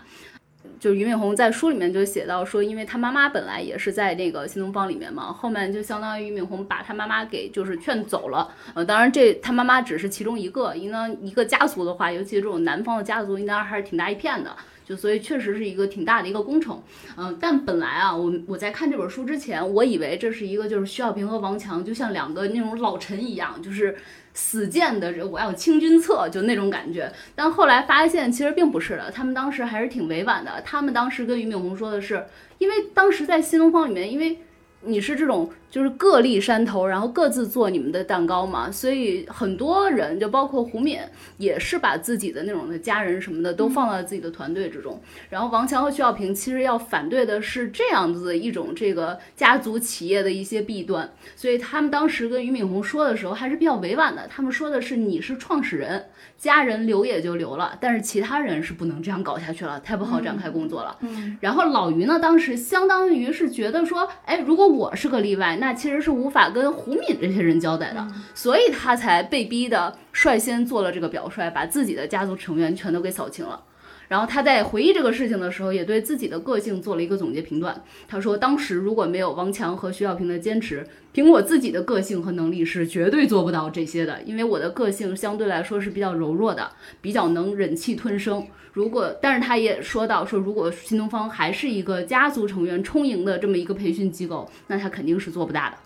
就是俞敏洪在书里面就写到说，因为他妈妈本来也是在那个新东方里面嘛，后面就相当于俞敏洪把他妈妈给就是劝走了。呃，当然这他妈妈只是其中一个，应当一个家族的话，尤其是这种南方的家族，应当还是挺大一片的。就所以确实是一个挺大的一个工程。嗯，但本来啊，我我在看这本书之前，我以为这是一个就是徐小平和王强就像两个那种老臣一样，就是。死谏的人，我要清君侧，就那种感觉。但后来发现，其实并不是的。他们当时还是挺委婉的。他们当时跟俞敏洪说的是，因为当时在新东方里面，因为你是这种。就是各立山头，然后各自做你们的蛋糕嘛，所以很多人就包括胡敏也是把自己的那种的家人什么的都放到自己的团队之中。然后王强和徐小平其实要反对的是这样子的一种这个家族企业的一些弊端，所以他们当时跟俞敏洪说的时候还是比较委婉的。他们说的是你是创始人，家人留也就留了，但是其他人是不能这样搞下去了，太不好展开工作了。嗯。然后老俞呢，当时相当于是觉得说，哎，如果我是个例外。那其实是无法跟胡敏这些人交代的，所以他才被逼的率先做了这个表率，把自己的家族成员全都给扫清了。然后他在回忆这个事情的时候，也对自己的个性做了一个总结评断。他说，当时如果没有王强和徐小平的坚持，凭我自己的个性和能力是绝对做不到这些的，因为我的个性相对来说是比较柔弱的，比较能忍气吞声。如果，但是他也说到说，如果新东方还是一个家族成员充盈的这么一个培训机构，那他肯定是做不大的。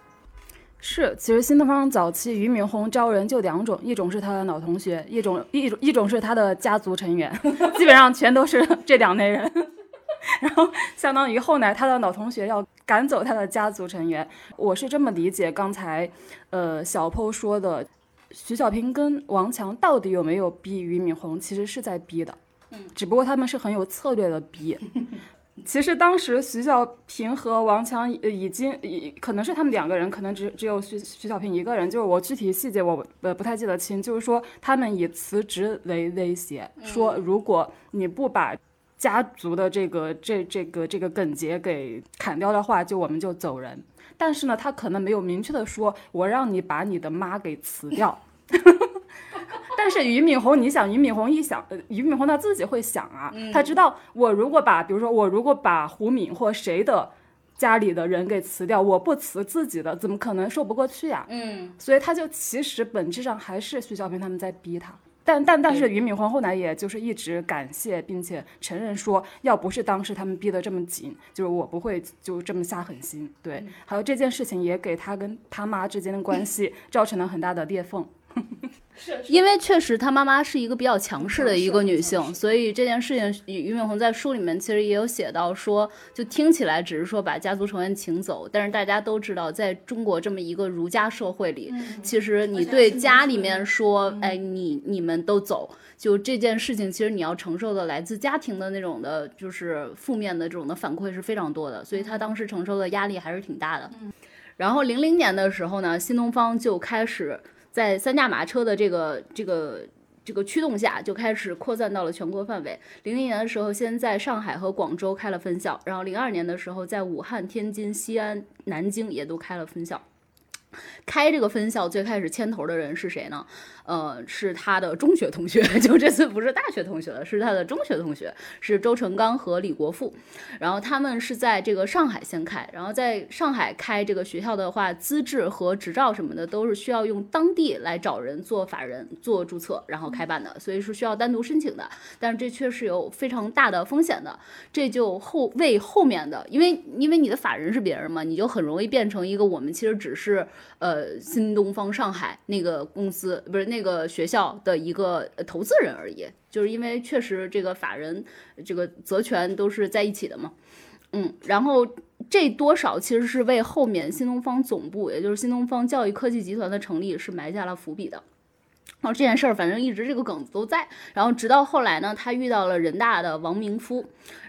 是，其实新东方早期俞敏洪招人就两种，一种是他的老同学，一种一种一种是他的家族成员，基本上全都是 这两类人。然后相当于后来他的老同学要赶走他的家族成员，我是这么理解刚才呃小 PO 说的，徐小平跟王强到底有没有逼俞敏洪，其实是在逼的，嗯，只不过他们是很有策略的逼。其实当时徐小平和王强已经已，可能是他们两个人，可能只只有徐徐小平一个人，就是我具体细节我呃不太记得清，就是说他们以辞职为威胁，说如果你不把家族的这个这这个这个梗节给砍掉的话，就我们就走人。但是呢，他可能没有明确的说，我让你把你的妈给辞掉。但是俞敏洪，你想，俞敏洪一想，呃，俞敏洪他自己会想啊，他知道我如果把，比如说我如果把胡敏或谁的家里的人给辞掉，我不辞自己的，怎么可能说不过去呀？嗯，所以他就其实本质上还是徐小平他们在逼他，但但但是俞敏洪后来也就是一直感谢并且承认说，要不是当时他们逼得这么紧，就是我不会就这么下狠心。对，还有这件事情也给他跟他妈之间的关系造成了很大的裂缝。是因为确实他妈妈是一个比较强势的一个女性，所以这件事情俞敏洪在书里面其实也有写到说，就听起来只是说把家族成员请走，但是大家都知道，在中国这么一个儒家社会里，其实你对家里面说，哎，你你们都走，就这件事情，其实你要承受的来自家庭的那种的，就是负面的这种的反馈是非常多的，所以他当时承受的压力还是挺大的。然后零零年的时候呢，新东方就开始。在三驾马车的这个这个这个驱动下，就开始扩散到了全国范围。零零年的时候，先在上海和广州开了分校，然后零二年的时候，在武汉、天津、西安、南京也都开了分校。开这个分校最开始牵头的人是谁呢？呃，是他的中学同学，就这次不是大学同学了，是他的中学同学，是周成刚和李国富。然后他们是在这个上海先开，然后在上海开这个学校的话，资质和执照什么的都是需要用当地来找人做法人做注册，然后开办的，所以是需要单独申请的。但是这确实有非常大的风险的，这就后为后面的，因为因为你的法人是别人嘛，你就很容易变成一个我们其实只是呃新东方上海那个公司不是那。个学校的一个投资人而已，就是因为确实这个法人这个责权都是在一起的嘛，嗯，然后这多少其实是为后面新东方总部，也就是新东方教育科技集团的成立是埋下了伏笔的。然后这件事儿反正一直这个梗子都在，然后直到后来呢，他遇到了人大的王明夫。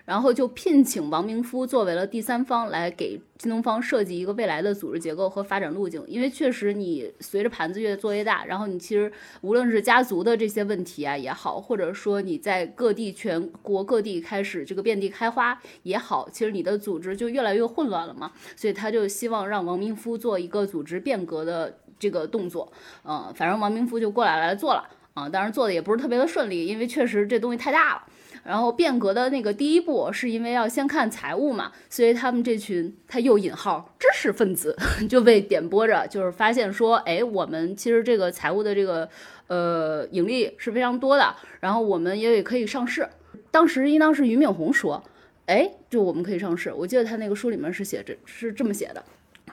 然后就聘请王明夫作为了第三方来给新东方设计一个未来的组织结构和发展路径，因为确实你随着盘子越做越大，然后你其实无论是家族的这些问题啊也好，或者说你在各地全国各地开始这个遍地开花也好，其实你的组织就越来越混乱了嘛，所以他就希望让王明夫做一个组织变革的这个动作，嗯，反正王明夫就过来来做了啊，当然做的也不是特别的顺利，因为确实这东西太大了。然后变革的那个第一步，是因为要先看财务嘛，所以他们这群他又引号知识分子 就被点拨着，就是发现说，哎，我们其实这个财务的这个呃盈利是非常多的，然后我们也可以上市。当时应当是俞敏洪说，哎，就我们可以上市。我记得他那个书里面是写这是这么写的。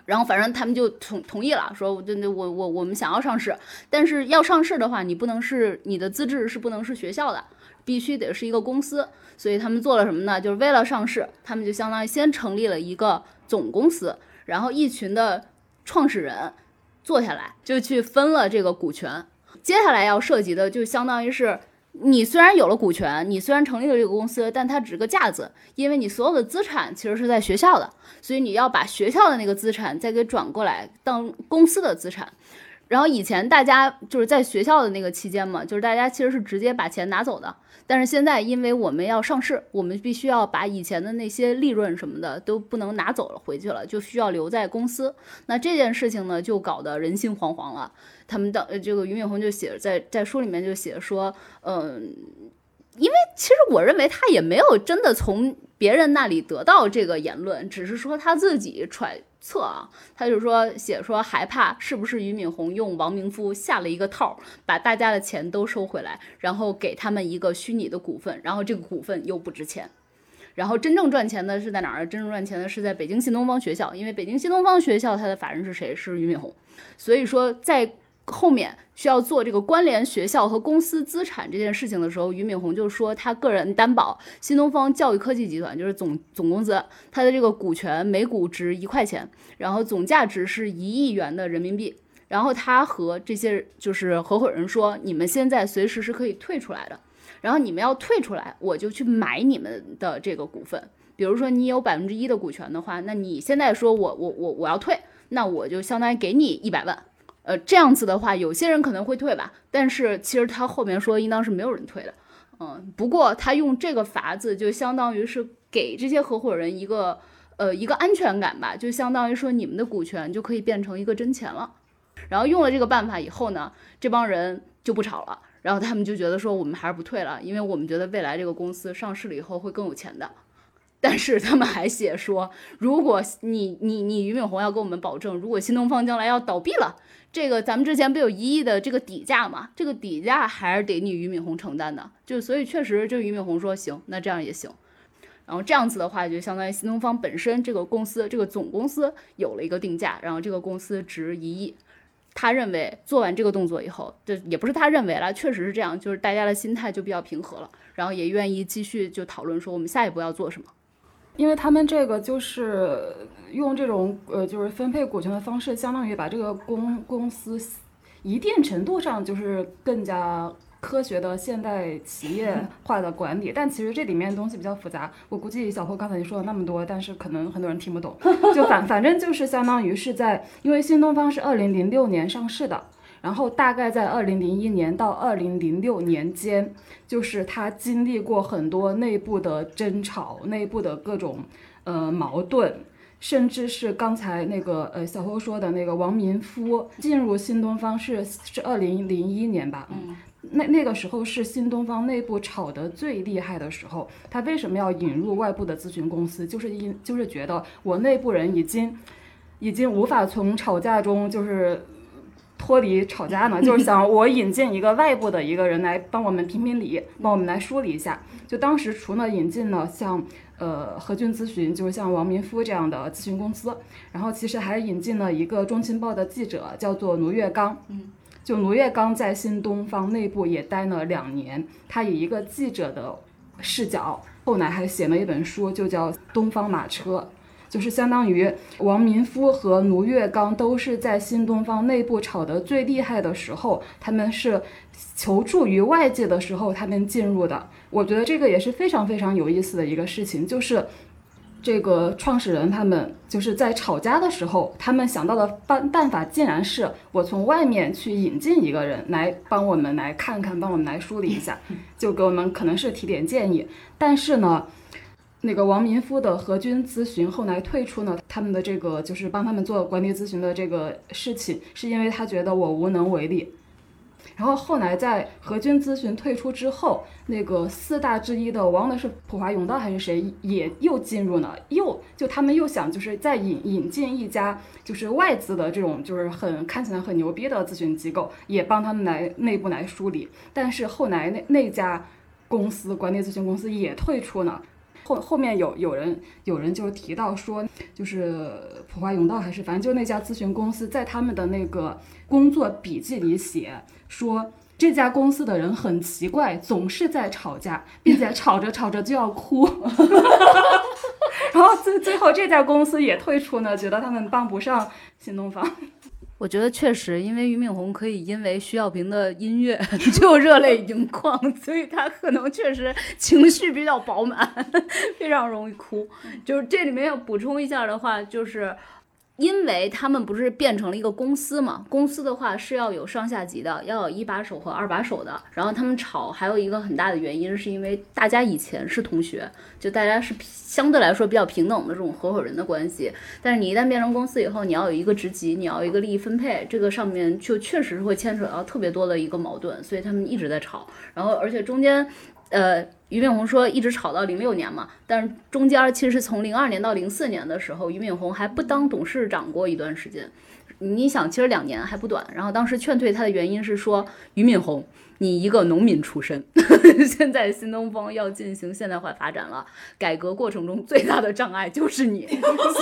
然后反正他们就同同意了，说就那我我我们想要上市，但是要上市的话，你不能是你的资质是不能是学校的。必须得是一个公司，所以他们做了什么呢？就是为了上市，他们就相当于先成立了一个总公司，然后一群的创始人坐下来就去分了这个股权。接下来要涉及的就相当于是，你虽然有了股权，你虽然成立了这个公司，但它只是个架子，因为你所有的资产其实是在学校的，所以你要把学校的那个资产再给转过来当公司的资产。然后以前大家就是在学校的那个期间嘛，就是大家其实是直接把钱拿走的。但是现在因为我们要上市，我们必须要把以前的那些利润什么的都不能拿走了回去了，就需要留在公司。那这件事情呢，就搞得人心惶惶了。他们的这个俞敏洪就写在在书里面就写说，嗯。因为其实我认为他也没有真的从别人那里得到这个言论，只是说他自己揣测啊。他就说写说害怕是不是俞敏洪用王明夫下了一个套，把大家的钱都收回来，然后给他们一个虚拟的股份，然后这个股份又不值钱。然后真正赚钱的是在哪儿？真正赚钱的是在北京新东方学校，因为北京新东方学校它的法人是谁？是俞敏洪。所以说在后面需要做这个关联学校和公司资产这件事情的时候，俞敏洪就说他个人担保新东方教育科技集团就是总总公司，它的这个股权每股值一块钱，然后总价值是一亿元的人民币。然后他和这些就是合伙人说，你们现在随时是可以退出来的。然后你们要退出来，我就去买你们的这个股份。比如说你有百分之一的股权的话，那你现在说我我我我要退，那我就相当于给你一百万。呃，这样子的话，有些人可能会退吧，但是其实他后面说应当是没有人退的。嗯，不过他用这个法子，就相当于是给这些合伙人一个呃一个安全感吧，就相当于说你们的股权就可以变成一个真钱了。然后用了这个办法以后呢，这帮人就不吵了。然后他们就觉得说，我们还是不退了，因为我们觉得未来这个公司上市了以后会更有钱的。但是他们还写说，如果你你你俞敏洪要跟我们保证，如果新东方将来要倒闭了，这个咱们之前不有一亿的这个底价嘛？这个底价还是得你俞敏洪承担的。就所以确实，就俞敏洪说行，那这样也行。然后这样子的话，就相当于新东方本身这个公司这个总公司有了一个定价，然后这个公司值一亿。他认为做完这个动作以后，这也不是他认为了，确实是这样，就是大家的心态就比较平和了，然后也愿意继续就讨论说我们下一步要做什么。因为他们这个就是用这种呃就是分配股权的方式，相当于把这个公公司一定程度上就是更加。科学的现代企业化的管理，但其实这里面东西比较复杂。我估计小坡刚才你说了那么多，但是可能很多人听不懂。就反反正就是相当于是在，因为新东方是二零零六年上市的，然后大概在二零零一年到二零零六年间，就是他经历过很多内部的争吵、内部的各种呃矛盾，甚至是刚才那个呃小侯说的那个王民夫进入新东方是是二零零一年吧？嗯。那那个时候是新东方内部吵得最厉害的时候，他为什么要引入外部的咨询公司？就是因就是觉得我内部人已经，已经无法从吵架中就是脱离吵架呢，就是想我引进一个外部的一个人来帮我们评评理，帮我们来梳理一下。就当时除了引进了像呃何俊咨询，就是像王明夫这样的咨询公司，然后其实还引进了一个中青报的记者，叫做卢月刚。嗯。就卢月刚在新东方内部也待了两年，他以一个记者的视角，后来还写了一本书，就叫《东方马车》，就是相当于王明夫和卢月刚都是在新东方内部吵得最厉害的时候，他们是求助于外界的时候，他们进入的。我觉得这个也是非常非常有意思的一个事情，就是。这个创始人他们就是在吵架的时候，他们想到的办办法竟然是我从外面去引进一个人来帮我们来看看，帮我们来梳理一下，就给我们可能是提点建议。但是呢，那个王民夫的何军咨询后来退出呢，他们的这个就是帮他们做管理咨询的这个事情，是因为他觉得我无能为力。然后后来在何军咨询退出之后，那个四大之一的，我忘了是普华永道还是谁，也又进入了，又就他们又想就是再引引进一家就是外资的这种就是很看起来很牛逼的咨询机构，也帮他们来内部来梳理。但是后来那那家公司管理咨询公司也退出了。后后面有有人有人就提到说，就是普华永道还是反正就那家咨询公司在他们的那个工作笔记里写。说这家公司的人很奇怪，总是在吵架，并且吵着吵着就要哭。然后最最后这家公司也退出呢，觉得他们帮不上新东方。我觉得确实，因为俞敏洪可以因为徐小平的音乐 就热泪盈眶，所以他可能确实情绪比较饱满，非常容易哭。就是这里面要补充一下的话，就是。因为他们不是变成了一个公司嘛，公司的话是要有上下级的，要有一把手和二把手的。然后他们吵，还有一个很大的原因是因为大家以前是同学，就大家是相对来说比较平等的这种合伙人的关系。但是你一旦变成公司以后，你要有一个职级，你要有一个利益分配，这个上面就确实是会牵扯到特别多的一个矛盾，所以他们一直在吵。然后而且中间。呃，俞敏洪说一直炒到零六年嘛，但是中间其实从零二年到零四年的时候，俞敏洪还不当董事长过一段时间。你想，其实两年还不短。然后当时劝退他的原因是说，俞敏洪。你一个农民出身，现在新东方要进行现代化发展了，改革过程中最大的障碍就是你，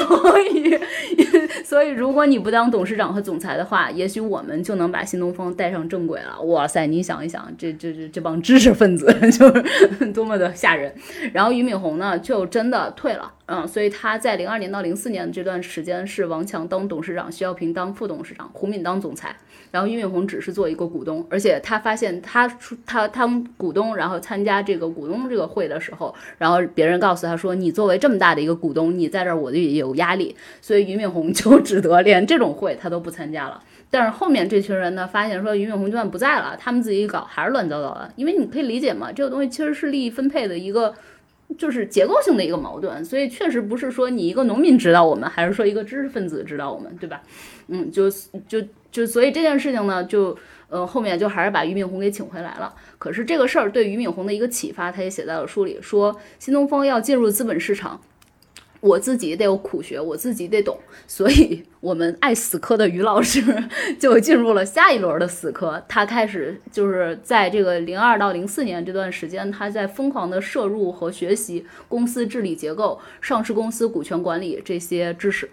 所以，所以如果你不当董事长和总裁的话，也许我们就能把新东方带上正轨了。哇塞，你想一想，这这这这帮知识分子就是多么的吓人。然后俞敏洪呢，就真的退了，嗯，所以他在零二年到零四年这段时间是王强当董事长，徐小平当副董事长，胡敏当总裁。然后俞敏洪只是做一个股东，而且他发现他出他当股东，然后参加这个股东这个会的时候，然后别人告诉他说：“你作为这么大的一个股东，你在这儿我就有压力。”所以俞敏洪 就只得连这种会他都不参加了。但是后面这群人呢，发现说俞敏洪就算不在了，他们自己搞还是乱糟糟的。因为你可以理解嘛，这个东西其实是利益分配的一个，就是结构性的一个矛盾。所以确实不是说你一个农民指导我们，还是说一个知识分子指导我们，对吧？嗯，就就。就所以这件事情呢，就呃后面就还是把俞敏洪给请回来了。可是这个事儿对俞敏洪的一个启发，他也写在了书里，说新东方要进入资本市场，我自己得有苦学，我自己得懂。所以我们爱死磕的于老师 就进入了下一轮的死磕，他开始就是在这个零二到零四年这段时间，他在疯狂的摄入和学习公司治理结构、上市公司股权管理这些知识。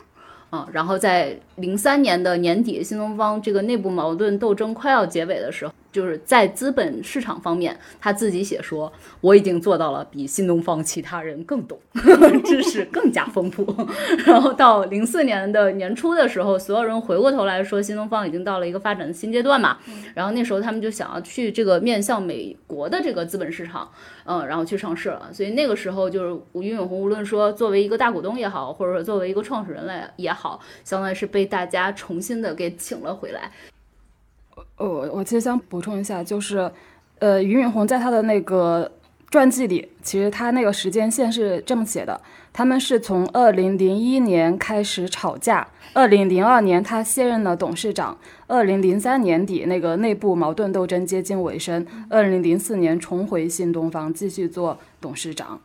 啊，然后在零三年的年底，新东方这个内部矛盾斗争快要结尾的时候。就是在资本市场方面，他自己写说，我已经做到了比新东方其他人更懂，知识更加丰富。然后到零四年的年初的时候，所有人回过头来说，新东方已经到了一个发展的新阶段嘛。然后那时候他们就想要去这个面向美国的这个资本市场，嗯，然后去上市了。所以那个时候就是俞敏洪，无论说作为一个大股东也好，或者说作为一个创始人来也好，相当于是被大家重新的给请了回来。我，我其实想补充一下，就是，呃，俞敏洪在他的那个传记里，其实他那个时间线是这么写的：他们是从二零零一年开始吵架，二零零二年他卸任了董事长，二零零三年底那个内部矛盾斗争接近尾声，二零零四年重回新东方继续做董事长。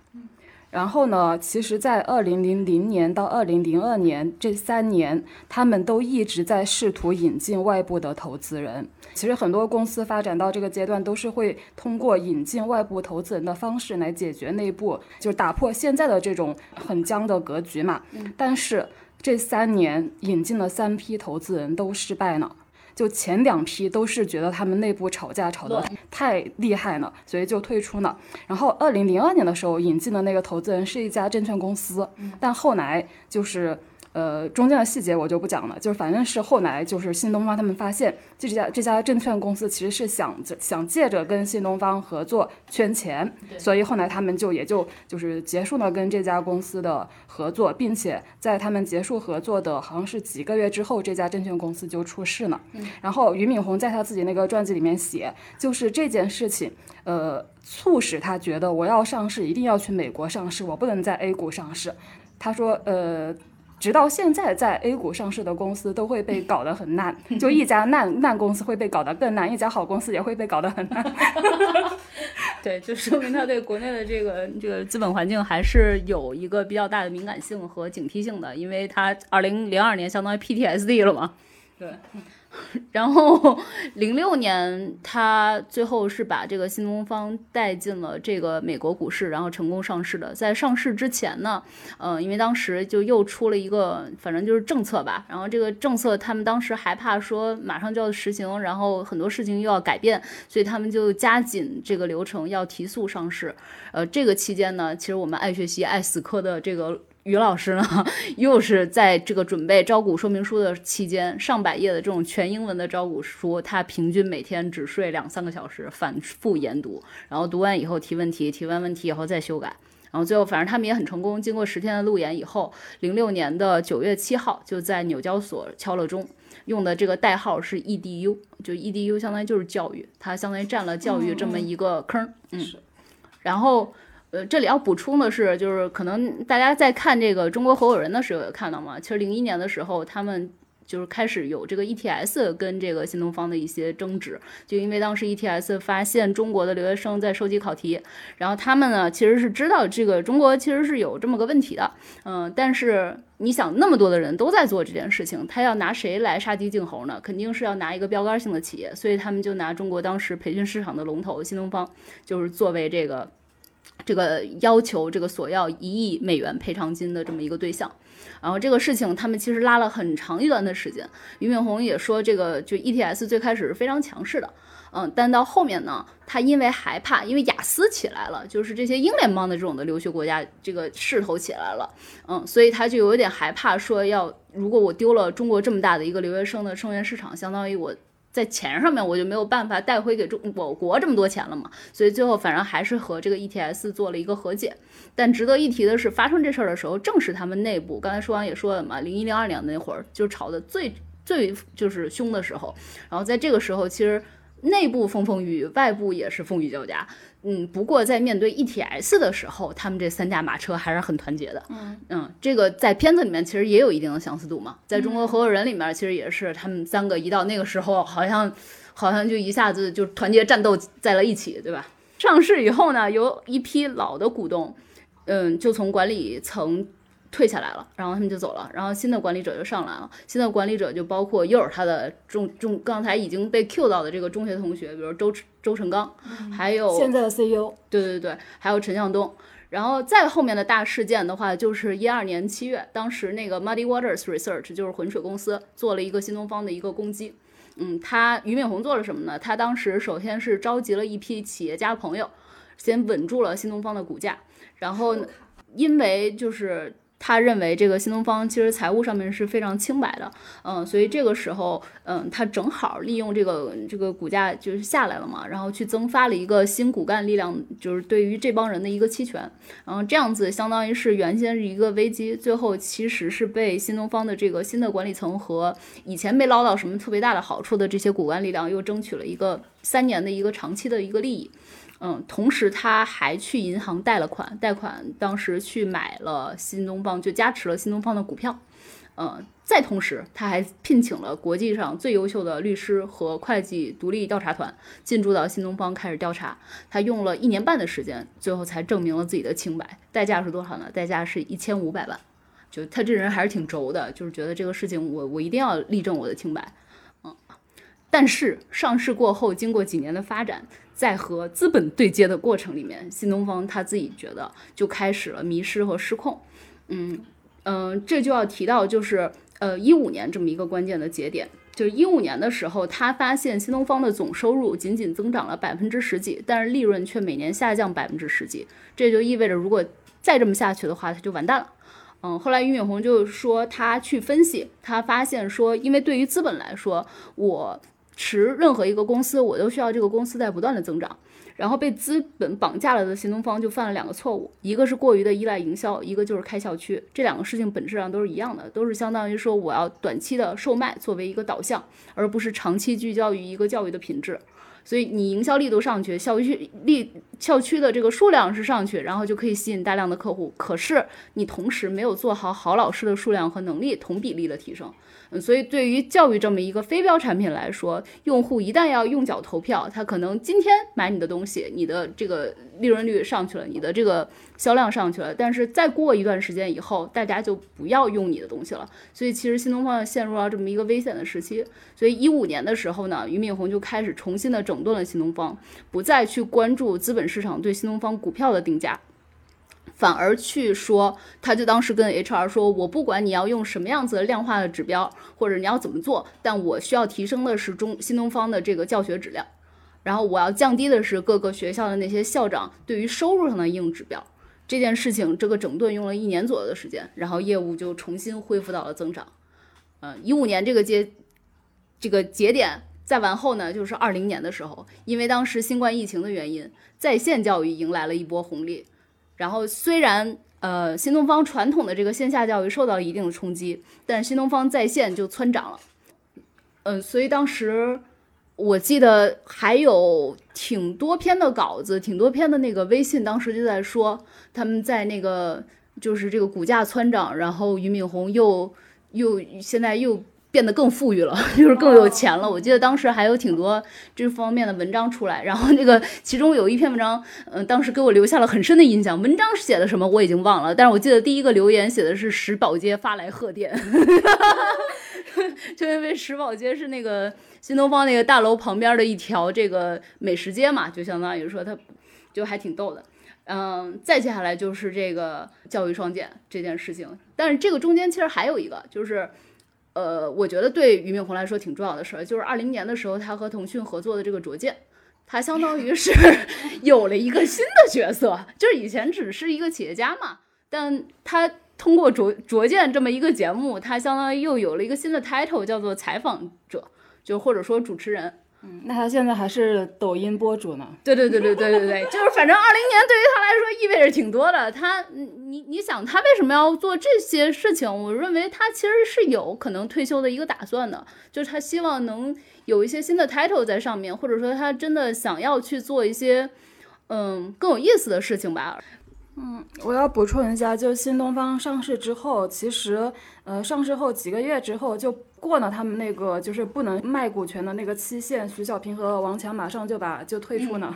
然后呢，其实，在二零零零年到二零零二年这三年，他们都一直在试图引进外部的投资人。其实很多公司发展到这个阶段，都是会通过引进外部投资人的方式来解决内部，就是打破现在的这种很僵的格局嘛。但是这三年引进了三批投资人都失败了。就前两批都是觉得他们内部吵架吵得太厉害了，所以就退出了。然后二零零二年的时候引进的那个投资人是一家证券公司，但后来就是。呃，中间的细节我就不讲了，就是反正是后来就是新东方他们发现，这家这家证券公司其实是想着想借着跟新东方合作圈钱，所以后来他们就也就就是结束了跟这家公司的合作，并且在他们结束合作的好像是几个月之后，这家证券公司就出事了。然后俞敏洪在他自己那个传记里面写，就是这件事情，呃，促使他觉得我要上市一定要去美国上市，我不能在 A 股上市。他说，呃。直到现在，在 A 股上市的公司都会被搞得很烂，就一家烂烂公司会被搞得更烂，一家好公司也会被搞得很烂。对，就说明他对国内的这个这个资本环境还是有一个比较大的敏感性和警惕性的，因为他二零零二年相当于 PTSD 了嘛。对。然后，零六年他最后是把这个新东方带进了这个美国股市，然后成功上市的。在上市之前呢，嗯，因为当时就又出了一个，反正就是政策吧。然后这个政策他们当时害怕说马上就要实行，然后很多事情又要改变，所以他们就加紧这个流程，要提速上市。呃，这个期间呢，其实我们爱学习、爱死磕的这个。于老师呢，又是在这个准备招股说明书的期间，上百页的这种全英文的招股书，他平均每天只睡两三个小时，反复研读，然后读完以后提问题，提完问题以后再修改，然后最后反正他们也很成功。经过十天的路演以后，零六年的九月七号就在纽交所敲了钟，用的这个代号是 EDU，就 EDU 相当于就是教育，它相当于占了教育这么一个坑，嗯，然后。呃，这里要补充的是，就是可能大家在看这个中国合伙人的时候，也看到吗？其实零一年的时候，他们就是开始有这个 ETS 跟这个新东方的一些争执，就因为当时 ETS 发现中国的留学生在收集考题，然后他们呢其实是知道这个中国其实是有这么个问题的，嗯，但是你想那么多的人都在做这件事情，他要拿谁来杀鸡儆猴呢？肯定是要拿一个标杆性的企业，所以他们就拿中国当时培训市场的龙头新东方，就是作为这个。这个要求这个索要一亿美元赔偿金的这么一个对象，然后这个事情他们其实拉了很长一段的时间。俞敏洪也说，这个就 ETS 最开始是非常强势的，嗯，但到后面呢，他因为害怕，因为雅思起来了，就是这些英联邦的这种的留学国家这个势头起来了，嗯，所以他就有点害怕，说要如果我丢了中国这么大的一个留学生的生源市场，相当于我。在钱上面我就没有办法带回给中我国这么多钱了嘛，所以最后反正还是和这个 ETS 做了一个和解。但值得一提的是，发生这事儿的时候，正是他们内部，刚才说完也说了嘛，零一零二年那会儿就吵得最最就是凶的时候。然后在这个时候，其实内部风风雨雨，外部也是风雨交加。嗯，不过在面对 ETS 的时候，他们这三驾马车还是很团结的。嗯嗯，这个在片子里面其实也有一定的相似度嘛。在中国合伙人里面，其实也是他们三个一到那个时候，好像好像就一下子就团结战斗在了一起，对吧？上市以后呢，有一批老的股东，嗯，就从管理层。退下来了，然后他们就走了，然后新的管理者就上来了。新的管理者就包括又是他的中中刚才已经被 Q 到的这个中学同学，比如周周成刚，还有现在的 CEO，对对对，还有陈向东。然后再后面的大事件的话，就是一二年七月，当时那个 Muddy Waters Research 就是浑水公司做了一个新东方的一个攻击。嗯，他俞敏洪做了什么呢？他当时首先是召集了一批企业家朋友，先稳住了新东方的股价，然后因为就是。他认为这个新东方其实财务上面是非常清白的，嗯，所以这个时候，嗯，他正好利用这个这个股价就是下来了嘛，然后去增发了一个新骨干力量，就是对于这帮人的一个期权，然后这样子相当于是原先是一个危机，最后其实是被新东方的这个新的管理层和以前没捞到什么特别大的好处的这些骨干力量又争取了一个三年的一个长期的一个利益。嗯，同时他还去银行贷了款，贷款当时去买了新东方，就加持了新东方的股票。嗯，再同时他还聘请了国际上最优秀的律师和会计独立调查团进驻到新东方开始调查。他用了一年半的时间，最后才证明了自己的清白。代价是多少呢？代价是一千五百万。就他这人还是挺轴的，就是觉得这个事情我我一定要立证我的清白。嗯，但是上市过后，经过几年的发展。在和资本对接的过程里面，新东方他自己觉得就开始了迷失和失控。嗯嗯，这就要提到就是呃一五年这么一个关键的节点，就是一五年的时候，他发现新东方的总收入仅仅增长了百分之十几，但是利润却每年下降百分之十几，这就意味着如果再这么下去的话，他就完蛋了。嗯，后来俞敏洪就说他去分析，他发现说，因为对于资本来说，我。持任何一个公司，我都需要这个公司在不断的增长。然后被资本绑架了的新东方就犯了两个错误，一个是过于的依赖营销，一个就是开校区。这两个事情本质上都是一样的，都是相当于说我要短期的售卖作为一个导向，而不是长期聚焦于一个教育的品质。所以你营销力度上去，校区力校区的这个数量是上去，然后就可以吸引大量的客户。可是你同时没有做好好老师的数量和能力同比例的提升。嗯，所以对于教育这么一个非标产品来说，用户一旦要用脚投票，他可能今天买你的东西，你的这个利润率上去了，你的这个销量上去了，但是再过一段时间以后，大家就不要用你的东西了。所以其实新东方陷入了这么一个危险的时期。所以一五年的时候呢，俞敏洪就开始重新的整顿了新东方，不再去关注资本市场对新东方股票的定价。反而去说，他就当时跟 HR 说：“我不管你要用什么样子的量化的指标，或者你要怎么做，但我需要提升的是中新东方的这个教学质量，然后我要降低的是各个学校的那些校长对于收入上的硬指标。这件事情，这个整顿用了一年左右的时间，然后业务就重新恢复到了增长。嗯，一五年这个节这个节点再往后呢，就是二零年的时候，因为当时新冠疫情的原因，在线教育迎来了一波红利。”然后虽然呃新东方传统的这个线下教育受到一定的冲击，但新东方在线就蹿涨了，嗯，所以当时我记得还有挺多篇的稿子，挺多篇的那个微信，当时就在说他们在那个就是这个股价蹿涨，然后俞敏洪又又现在又。变得更富裕了，就是更有钱了。我记得当时还有挺多这方面的文章出来，然后那个其中有一篇文章，嗯、当时给我留下了很深的印象。文章写的什么我已经忘了，但是我记得第一个留言写的是石宝街发来贺电，就因为石宝街是那个新东方那个大楼旁边的一条这个美食街嘛，就相当于说它就还挺逗的。嗯，再接下来就是这个教育双减这件事情，但是这个中间其实还有一个，就是，呃，我觉得对俞敏洪来说挺重要的事儿，就是二零年的时候，他和腾讯合作的这个卓见，他相当于是 有了一个新的角色，就是以前只是一个企业家嘛，但他通过卓卓见这么一个节目，他相当于又有了一个新的 title，叫做采访者，就或者说主持人。那他现在还是抖音博主呢。对对对对对对对，就是反正二零年对于他来说意味着挺多的。他，你你想他为什么要做这些事情？我认为他其实是有可能退休的一个打算的，就是他希望能有一些新的 title 在上面，或者说他真的想要去做一些嗯更有意思的事情吧。嗯我要补充一下，就是新东方上市之后，其实呃上市后几个月之后就过了他们那个就是不能卖股权的那个期限，徐小平和王强马上就把就退出呢。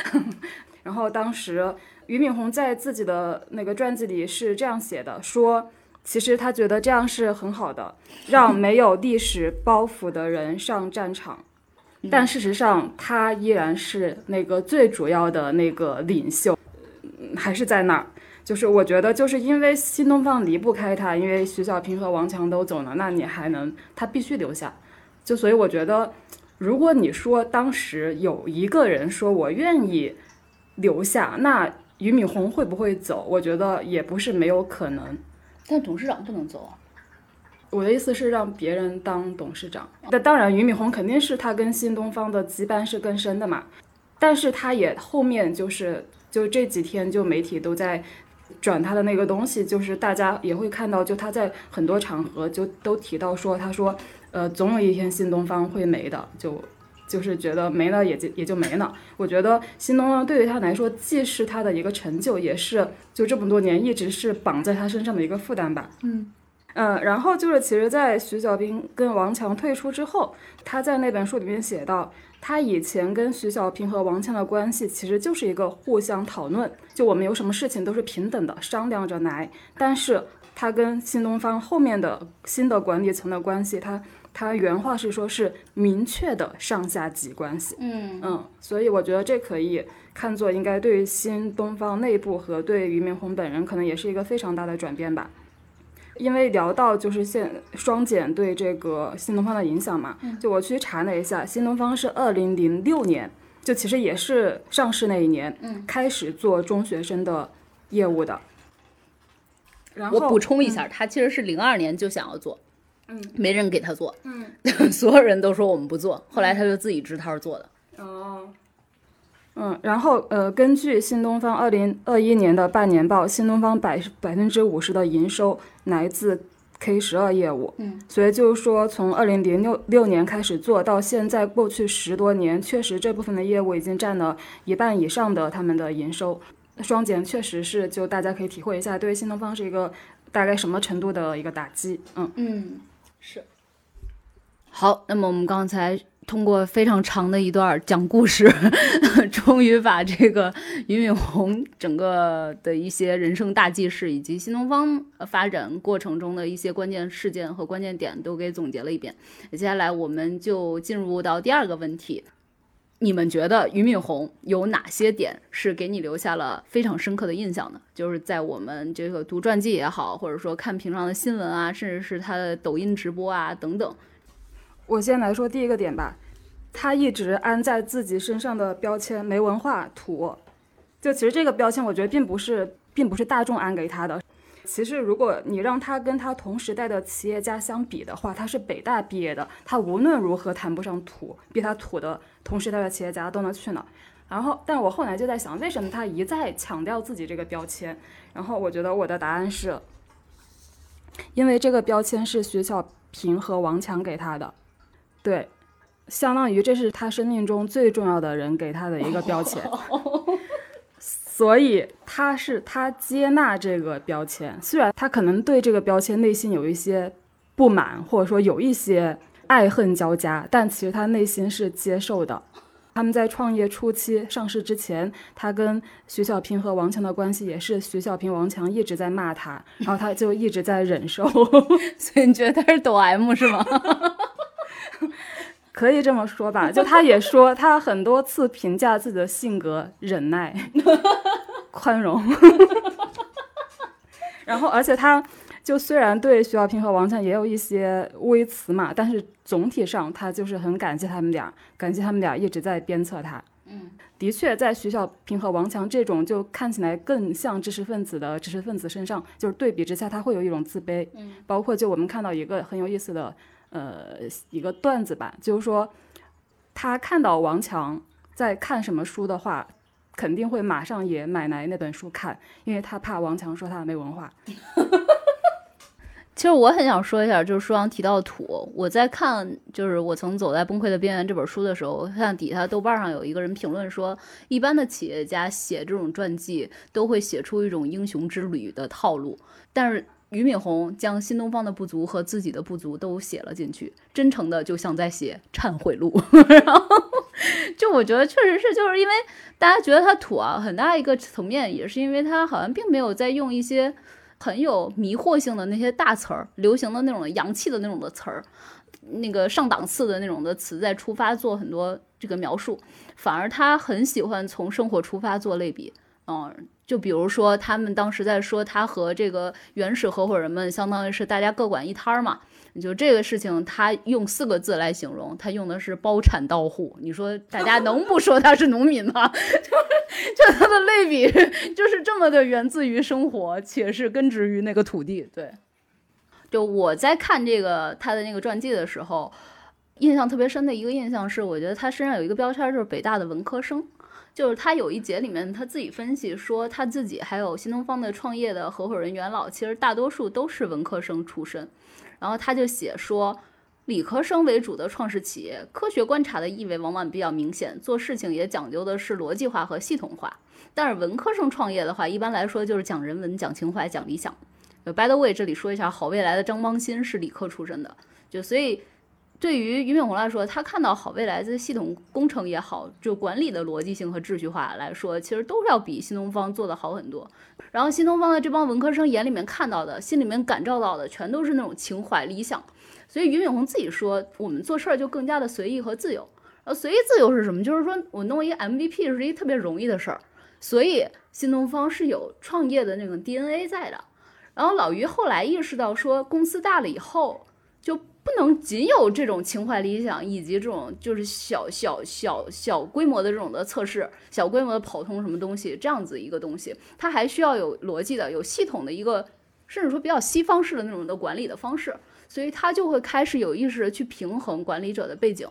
然后当时俞敏洪在自己的那个传记里是这样写的，说其实他觉得这样是很好的，让没有历史包袱的人上战场。但事实上，他依然是那个最主要的那个领袖。还是在那儿。就是我觉得，就是因为新东方离不开他，因为徐小平和王强都走了，那你还能他必须留下。就所以我觉得，如果你说当时有一个人说我愿意留下，那俞敏洪会不会走？我觉得也不是没有可能。但董事长不能走啊。我的意思是让别人当董事长。那当然，俞敏洪肯定是他跟新东方的羁绊是更深的嘛。但是他也后面就是就这几天就媒体都在转他的那个东西，就是大家也会看到，就他在很多场合就都提到说，他说呃总有一天新东方会没的，就。就是觉得没了也就也就没了。我觉得新东方对于他来说，既是他的一个成就，也是就这么多年一直是绑在他身上的一个负担吧。嗯嗯，然后就是，其实，在徐小兵跟王强退出之后，他在那本书里面写到，他以前跟徐小平和王强的关系其实就是一个互相讨论，就我们有什么事情都是平等的商量着来。但是他跟新东方后面的新的管理层的关系，他他原话是说是明确的上下级关系。嗯嗯，所以我觉得这可以看作应该对于新东方内部和对俞敏洪本人可能也是一个非常大的转变吧。因为聊到就是现双减对这个新东方的影响嘛，就我去查了一下，新东方是二零零六年，就其实也是上市那一年，嗯，开始做中学生的业务的。然后我补充一下，他其实是零二年就想要做，嗯，没人给他做，嗯，所有人都说我们不做，后来他就自己支摊做的。哦，嗯，然后呃，根据新东方二零二一年的半年报，新东方百百分之五十的营收来自 K 十二业务，嗯，所以就是说，从二零零六六年开始做到现在，过去十多年，确实这部分的业务已经占了一半以上的他们的营收。双减确实是，就大家可以体会一下，对新东方是一个大概什么程度的一个打击，嗯。嗯，是。好，那么我们刚才通过非常长的一段讲故事，终于把这个俞敏洪整个的一些人生大记事，以及新东方发展过程中的一些关键事件和关键点都给总结了一遍。接下来我们就进入到第二个问题。你们觉得俞敏洪有哪些点是给你留下了非常深刻的印象呢？就是在我们这个读传记也好，或者说看平常的新闻啊，甚至是他的抖音直播啊等等。我先来说第一个点吧，他一直安在自己身上的标签没文化土，就其实这个标签我觉得并不是并不是大众安给他的。其实如果你让他跟他同时代的企业家相比的话，他是北大毕业的，他无论如何谈不上土，比他土的同时代的企业家都能去哪。然后，但我后来就在想，为什么他一再强调自己这个标签？然后我觉得我的答案是，因为这个标签是徐小平和王强给他的。对，相当于这是他生命中最重要的人给他的一个标签，所以他是他接纳这个标签，虽然他可能对这个标签内心有一些不满，或者说有一些爱恨交加，但其实他内心是接受的。他们在创业初期上市之前，他跟徐小平和王强的关系也是徐小平、王强一直在骂他，然后他就一直在忍受。所以你觉得他是抖 M 是吗？可以这么说吧，就他也说，他很多次评价自己的性格忍耐、宽容，然后而且他就虽然对徐小平和王强也有一些微词嘛，但是总体上他就是很感激他们俩，感激他们俩一直在鞭策他。嗯，的确，在徐小平和王强这种就看起来更像知识分子的知识分子身上，就是对比之下，他会有一种自卑。嗯，包括就我们看到一个很有意思的。呃，一个段子吧，就是说，他看到王强在看什么书的话，肯定会马上也买来那本书看，因为他怕王强说他没文化。其实我很想说一下，就是书上提到土，我在看就是我曾走在崩溃的边缘这本书的时候，看底下豆瓣上有一个人评论说，一般的企业家写这种传记都会写出一种英雄之旅的套路，但是。俞敏洪将新东方的不足和自己的不足都写了进去，真诚的就像在写忏悔录。然后，就我觉得确实是，就是因为大家觉得他土啊，很大一个层面也是因为他好像并没有在用一些很有迷惑性的那些大词儿、流行的那种洋气的那种的词儿、那个上档次的那种的词在出发做很多这个描述，反而他很喜欢从生活出发做类比，嗯。就比如说，他们当时在说他和这个原始合伙人们，相当于是大家各管一摊儿嘛。就这个事情，他用四个字来形容，他用的是包产到户。你说大家能不说他是农民吗？就就他的类比就是这么的源自于生活，且是根植于那个土地。对，就我在看这个他的那个传记的时候，印象特别深的一个印象是，我觉得他身上有一个标签，就是北大的文科生。就是他有一节里面，他自己分析说，他自己还有新东方的创业的合伙人元老，其实大多数都是文科生出身。然后他就写说，理科生为主的创始企业，科学观察的意味往往比较明显，做事情也讲究的是逻辑化和系统化。但是文科生创业的话，一般来说就是讲人文、讲情怀、讲理想。By the way，这里说一下，好未来的张邦鑫是理科出身的，就所以。对于俞敏洪来说，他看到好未来的系统工程也好，就管理的逻辑性和秩序化来说，其实都是要比新东方做的好很多。然后新东方的这帮文科生眼里面看到的、心里面感召到的，全都是那种情怀、理想。所以俞敏洪自己说，我们做事儿就更加的随意和自由。呃，随意自由是什么？就是说我弄一个 MVP 是一特别容易的事儿。所以新东方是有创业的那种 DNA 在的。然后老俞后来意识到说，公司大了以后就。不能仅有这种情怀理想，以及这种就是小小小小规模的这种的测试，小规模的跑通什么东西这样子一个东西，它还需要有逻辑的、有系统的一个，甚至说比较西方式的那种的管理的方式，所以他就会开始有意识的去平衡管理者的背景。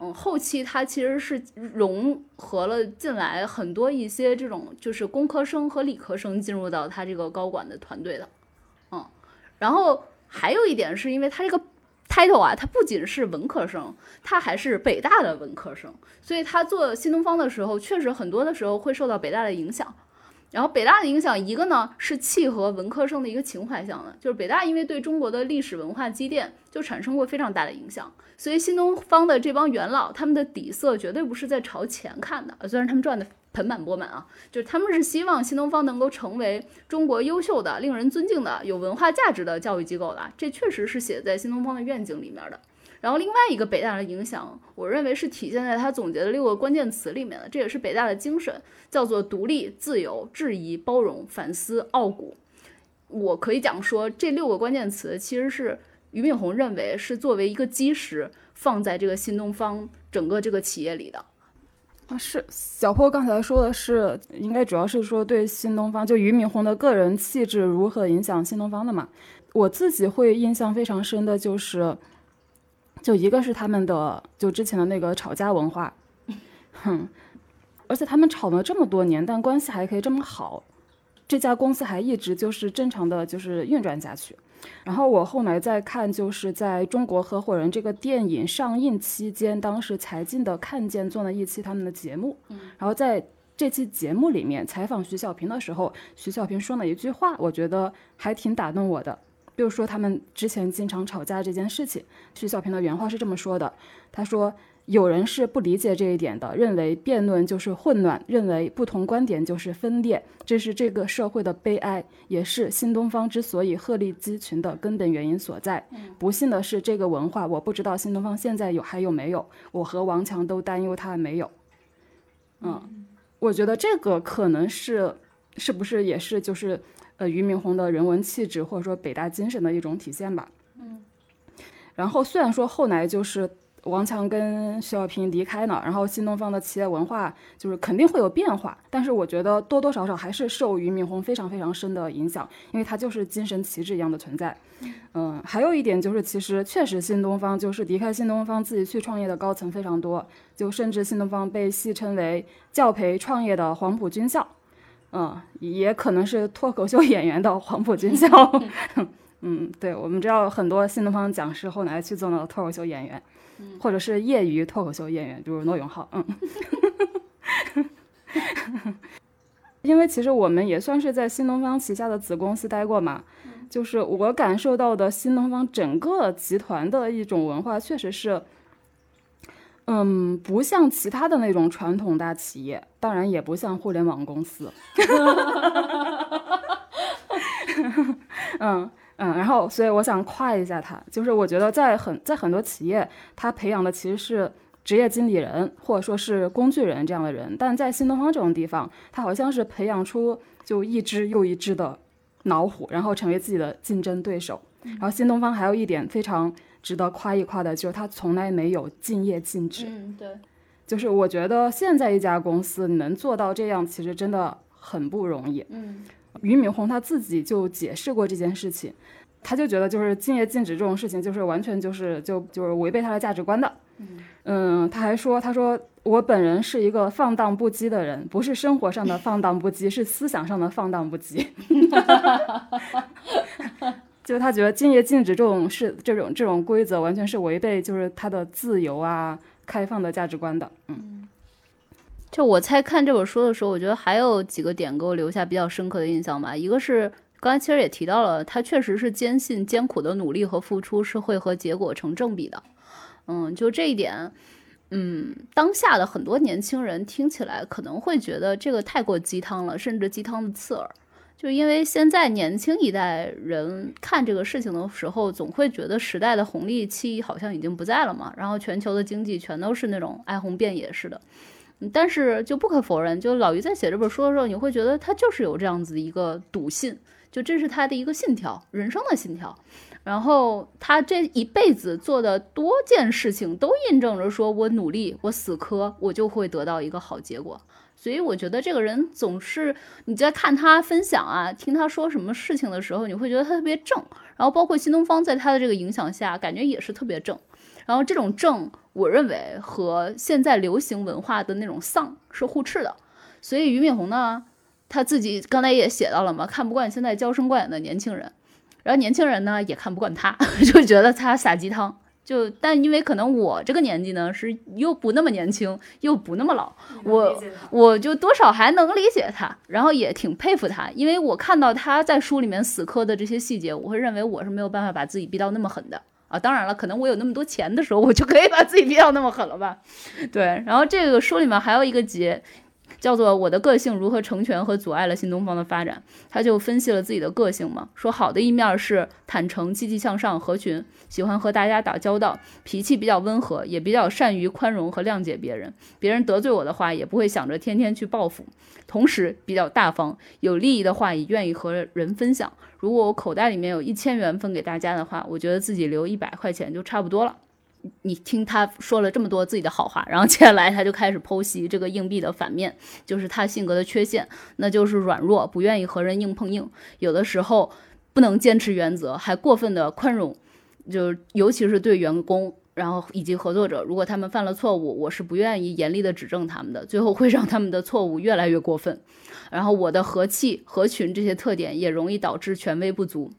嗯，后期他其实是融合了进来很多一些这种就是工科生和理科生进入到他这个高管的团队的。嗯，然后还有一点是因为他这个。Title 啊，他不仅是文科生，他还是北大的文科生，所以他做新东方的时候，确实很多的时候会受到北大的影响。然后北大的影响，一个呢是契合文科生的一个情怀向的，就是北大因为对中国的历史文化积淀就产生过非常大的影响，所以新东方的这帮元老，他们的底色绝对不是在朝前看的，虽然他们赚的。盆满钵满啊，就是他们是希望新东方能够成为中国优秀的、令人尊敬的、有文化价值的教育机构的，这确实是写在新东方的愿景里面的。然后另外一个北大的影响，我认为是体现在他总结的六个关键词里面的，这也是北大的精神，叫做独立、自由、质疑、包容、反思、傲骨。我可以讲说，这六个关键词其实是俞敏洪认为是作为一个基石放在这个新东方整个这个企业里的。啊，是小破刚才说的是，应该主要是说对新东方，就俞敏洪的个人气质如何影响新东方的嘛。我自己会印象非常深的就是，就一个是他们的就之前的那个吵架文化，哼，而且他们吵了这么多年，但关系还可以这么好，这家公司还一直就是正常的就是运转下去。然后我后来再看，就是在中国合伙人这个电影上映期间，当时财经的看见做了一期他们的节目，然后在这期节目里面采访徐小平的时候，徐小平说了一句话，我觉得还挺打动我的。比如说他们之前经常吵架这件事情，徐小平的原话是这么说的，他说。有人是不理解这一点的，认为辩论就是混乱，认为不同观点就是分裂，这是这个社会的悲哀，也是新东方之所以鹤立鸡群的根本原因所在。不幸的是，这个文化我不知道新东方现在有还有没有，我和王强都担忧它没有。嗯，我觉得这个可能是是不是也是就是呃俞敏洪的人文气质或者说北大精神的一种体现吧。嗯，然后虽然说后来就是。王强跟徐小平离开呢，然后新东方的企业文化就是肯定会有变化，但是我觉得多多少少还是受俞敏洪非常非常深的影响，因为他就是精神旗帜一样的存在。嗯，还有一点就是，其实确实新东方就是离开新东方自己去创业的高层非常多，就甚至新东方被戏称为教培创业的黄埔军校，嗯，也可能是脱口秀演员的黄埔军校。嗯，对，我们知道很多新东方讲师后来去做了脱口秀演员。或者是业余脱口秀演员，比如罗永浩，嗯，因为其实我们也算是在新东方旗下的子公司待过嘛，就是我感受到的新东方整个集团的一种文化，确实是，嗯，不像其他的那种传统大企业，当然也不像互联网公司，嗯。嗯，然后所以我想夸一下他，就是我觉得在很在很多企业，他培养的其实是职业经理人或者说是工具人这样的人，但在新东方这种地方，他好像是培养出就一只又一只的老虎，然后成为自己的竞争对手。然后新东方还有一点非常值得夸一夸的，就是他从来没有敬业禁止。嗯，对，就是我觉得现在一家公司能做到这样，其实真的很不容易。嗯。俞敏洪他自己就解释过这件事情，他就觉得就是敬业禁止这种事情，就是完全就是就就是违背他的价值观的。嗯，他还说，他说我本人是一个放荡不羁的人，不是生活上的放荡不羁，是思想上的放荡不羁。就是他觉得敬业禁止这种是这种这种规则，完全是违背就是他的自由啊、开放的价值观的。嗯。就我猜看这本书的时候，我觉得还有几个点给我留下比较深刻的印象吧。一个是刚才其实也提到了，他确实是坚信艰苦的努力和付出是会和结果成正比的。嗯，就这一点，嗯，当下的很多年轻人听起来可能会觉得这个太过鸡汤了，甚至鸡汤的刺耳。就因为现在年轻一代人看这个事情的时候，总会觉得时代的红利期好像已经不在了嘛，然后全球的经济全都是那种哀鸿遍野似的。但是就不可否认，就老于在写这本书的时候，你会觉得他就是有这样子一个笃信，就这是他的一个信条，人生的信条。然后他这一辈子做的多件事情，都印证着说我努力，我死磕，我就会得到一个好结果。所以我觉得这个人总是你在看他分享啊，听他说什么事情的时候，你会觉得他特别正。然后包括新东方在他的这个影响下，感觉也是特别正。然后这种正。我认为和现在流行文化的那种丧是互斥的，所以俞敏洪呢，他自己刚才也写到了嘛，看不惯现在娇生惯养的年轻人，然后年轻人呢也看不惯他，就觉得他撒鸡汤。就但因为可能我这个年纪呢是又不那么年轻又不那么老，我我就多少还能理解他，然后也挺佩服他，因为我看到他在书里面死磕的这些细节，我会认为我是没有办法把自己逼到那么狠的。啊，当然了，可能我有那么多钱的时候，我就可以把自己逼到那么狠了吧？对，然后这个书里面还有一个结。叫做我的个性如何成全和阻碍了新东方的发展，他就分析了自己的个性嘛，说好的一面是坦诚、积极向上、合群，喜欢和大家打交道，脾气比较温和，也比较善于宽容和谅解别人，别人得罪我的话也不会想着天天去报复，同时比较大方，有利益的话也愿意和人分享。如果我口袋里面有一千元分给大家的话，我觉得自己留一百块钱就差不多了。你听他说了这么多自己的好话，然后接下来他就开始剖析这个硬币的反面，就是他性格的缺陷，那就是软弱，不愿意和人硬碰硬，有的时候不能坚持原则，还过分的宽容，就尤其是对员工，然后以及合作者，如果他们犯了错误，我是不愿意严厉的指正他们的，最后会让他们的错误越来越过分。然后我的和气、合群这些特点也容易导致权威不足。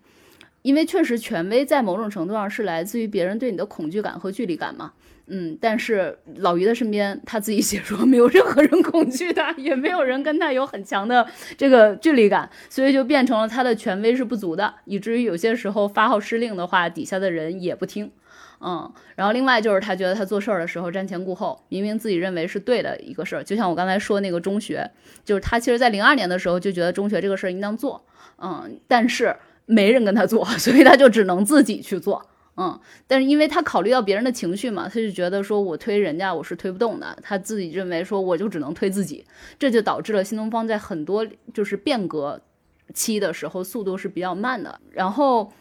因为确实，权威在某种程度上是来自于别人对你的恐惧感和距离感嘛。嗯，但是老于的身边，他自己写说没有任何人恐惧他，也没有人跟他有很强的这个距离感，所以就变成了他的权威是不足的，以至于有些时候发号施令的话，底下的人也不听。嗯，然后另外就是他觉得他做事儿的时候瞻前顾后，明明自己认为是对的一个事儿，就像我刚才说那个中学，就是他其实在零二年的时候就觉得中学这个事儿应当做，嗯，但是没人跟他做，所以他就只能自己去做。嗯，但是因为他考虑到别人的情绪嘛，他就觉得说我推人家我是推不动的，他自己认为说我就只能推自己，这就导致了新东方在很多就是变革期的时候速度是比较慢的，然后。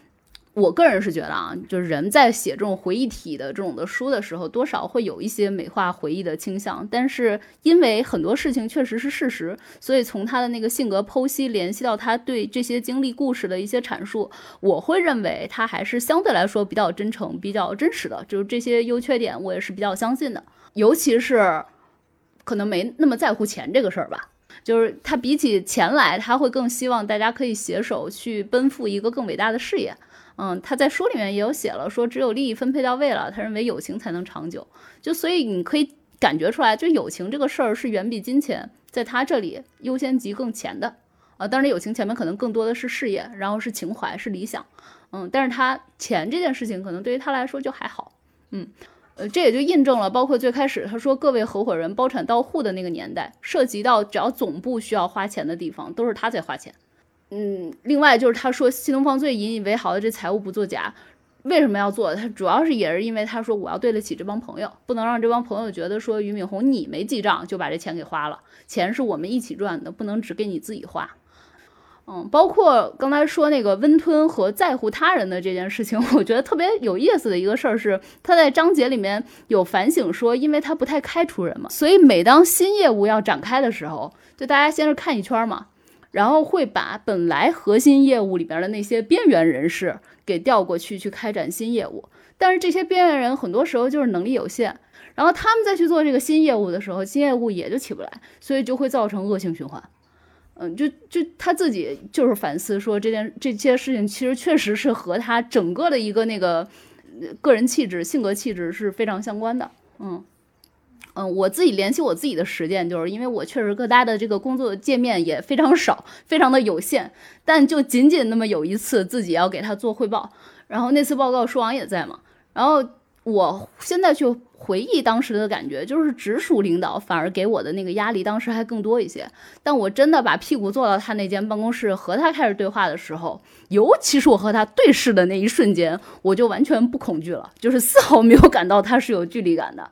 我个人是觉得啊，就是人在写这种回忆体的这种的书的时候，多少会有一些美化回忆的倾向。但是因为很多事情确实是事实，所以从他的那个性格剖析联系到他对这些经历故事的一些阐述，我会认为他还是相对来说比较真诚、比较真实的。就是这些优缺点，我也是比较相信的。尤其是可能没那么在乎钱这个事儿吧，就是他比起钱来，他会更希望大家可以携手去奔赴一个更伟大的事业。嗯，他在书里面也有写了，说只有利益分配到位了，他认为友情才能长久。就所以你可以感觉出来，就友情这个事儿是远比金钱在他这里优先级更前的啊。当然，友情前面可能更多的是事业，然后是情怀，是理想。嗯，但是他钱这件事情可能对于他来说就还好。嗯，呃，这也就印证了，包括最开始他说各位合伙人包产到户的那个年代，涉及到只要总部需要花钱的地方，都是他在花钱。嗯，另外就是他说新东方最引以为豪的这财务不作假，为什么要做？他主要是也是因为他说我要对得起这帮朋友，不能让这帮朋友觉得说俞敏洪你没记账就把这钱给花了，钱是我们一起赚的，不能只给你自己花。嗯，包括刚才说那个温吞和在乎他人的这件事情，我觉得特别有意思的一个事儿是，他在章节里面有反省说，因为他不太开除人嘛，所以每当新业务要展开的时候，就大家先是看一圈嘛。然后会把本来核心业务里边的那些边缘人士给调过去去开展新业务，但是这些边缘人很多时候就是能力有限，然后他们再去做这个新业务的时候，新业务也就起不来，所以就会造成恶性循环。嗯，就就他自己就是反思说，这件这些事情其实确实是和他整个的一个那个个人气质、性格气质是非常相关的。嗯。嗯，我自己联系我自己的实践，就是因为我确实各大的这个工作界面也非常少，非常的有限，但就仅仅那么有一次自己要给他做汇报，然后那次报告书王也在嘛，然后我现在去回忆当时的感觉，就是直属领导反而给我的那个压力当时还更多一些，但我真的把屁股坐到他那间办公室和他开始对话的时候，尤其是我和他对视的那一瞬间，我就完全不恐惧了，就是丝毫没有感到他是有距离感的。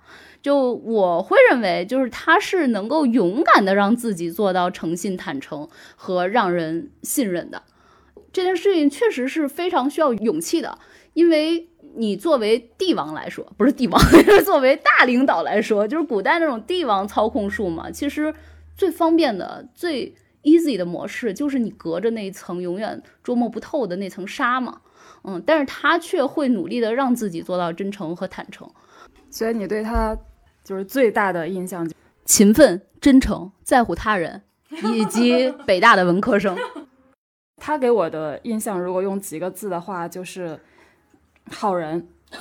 就我会认为，就是他是能够勇敢的让自己做到诚信、坦诚和让人信任的。这件事情确实是非常需要勇气的，因为你作为帝王来说，不是帝王，作为大领导来说，就是古代那种帝王操控术嘛。其实最方便的、最 easy 的模式，就是你隔着那一层永远捉摸不透的那层纱嘛。嗯，但是他却会努力的让自己做到真诚和坦诚。所以你对他。就是最大的印象，勤奋、真诚、在乎他人，以及北大的文科生。他给我的印象，如果用几个字的话，就是好人。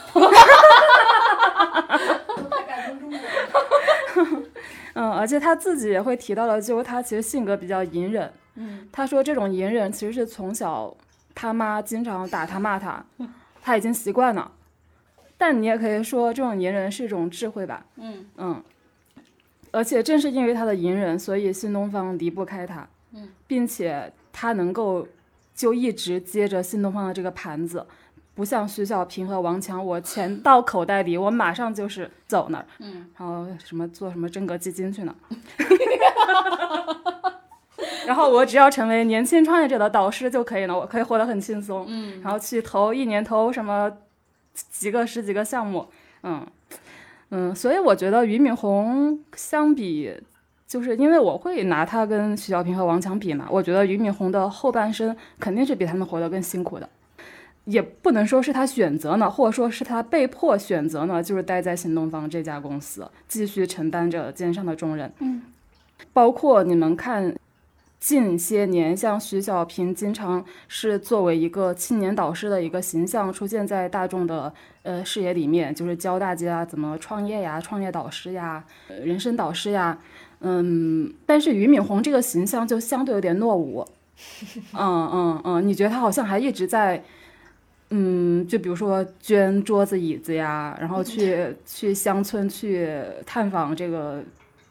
嗯，而且他自己也会提到的，就是他其实性格比较隐忍。嗯，他说这种隐忍其实是从小他妈经常打他骂他，他已经习惯了。但你也可以说，这种隐忍是一种智慧吧。嗯嗯，而且正是因为他的隐忍，所以新东方离不开他。嗯，并且他能够就一直接着新东方的这个盘子，不像徐小平和王强，我钱到口袋里，我马上就是走那儿。嗯，然后什么做什么真格基金去呢？然后我只要成为年轻创业者的导师就可以了，我可以活得很轻松。嗯，然后去投一年投什么？几个十几个项目，嗯嗯，所以我觉得俞敏洪相比，就是因为我会拿他跟徐小平和王强比嘛，我觉得俞敏洪的后半生肯定是比他们活得更辛苦的，也不能说是他选择呢，或者说是他被迫选择呢，就是待在新东方这家公司，继续承担着肩上的重任。嗯，包括你们看近些年，像徐小平经常是作为一个青年导师的一个形象出现在大众的呃视野里面，就是教大家怎么创业呀、创业导师呀、呃人生导师呀。嗯，但是俞敏洪这个形象就相对有点落伍。嗯嗯嗯，你觉得他好像还一直在，嗯，就比如说捐桌子椅子呀，然后去 去乡村去探访这个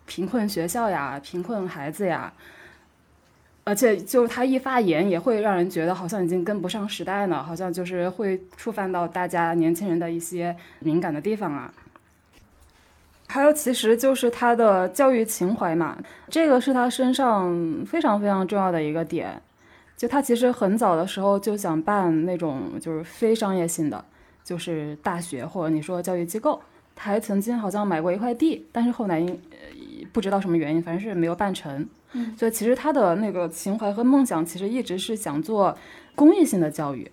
贫困学校呀、贫困孩子呀，而且就是他一发言也会让人觉得好像已经跟不上时代呢，好像就是会触犯到大家年轻人的一些敏感的地方啊。还有，其实就是他的教育情怀嘛，这个是他身上非常非常重要的一个点。就他其实很早的时候就想办那种就是非商业性的，就是大学或者你说教育机构。他还曾经好像买过一块地，但是后来因呃不知道什么原因，反正是没有办成。所以其实他的那个情怀和梦想，其实一直是想做公益性的教育。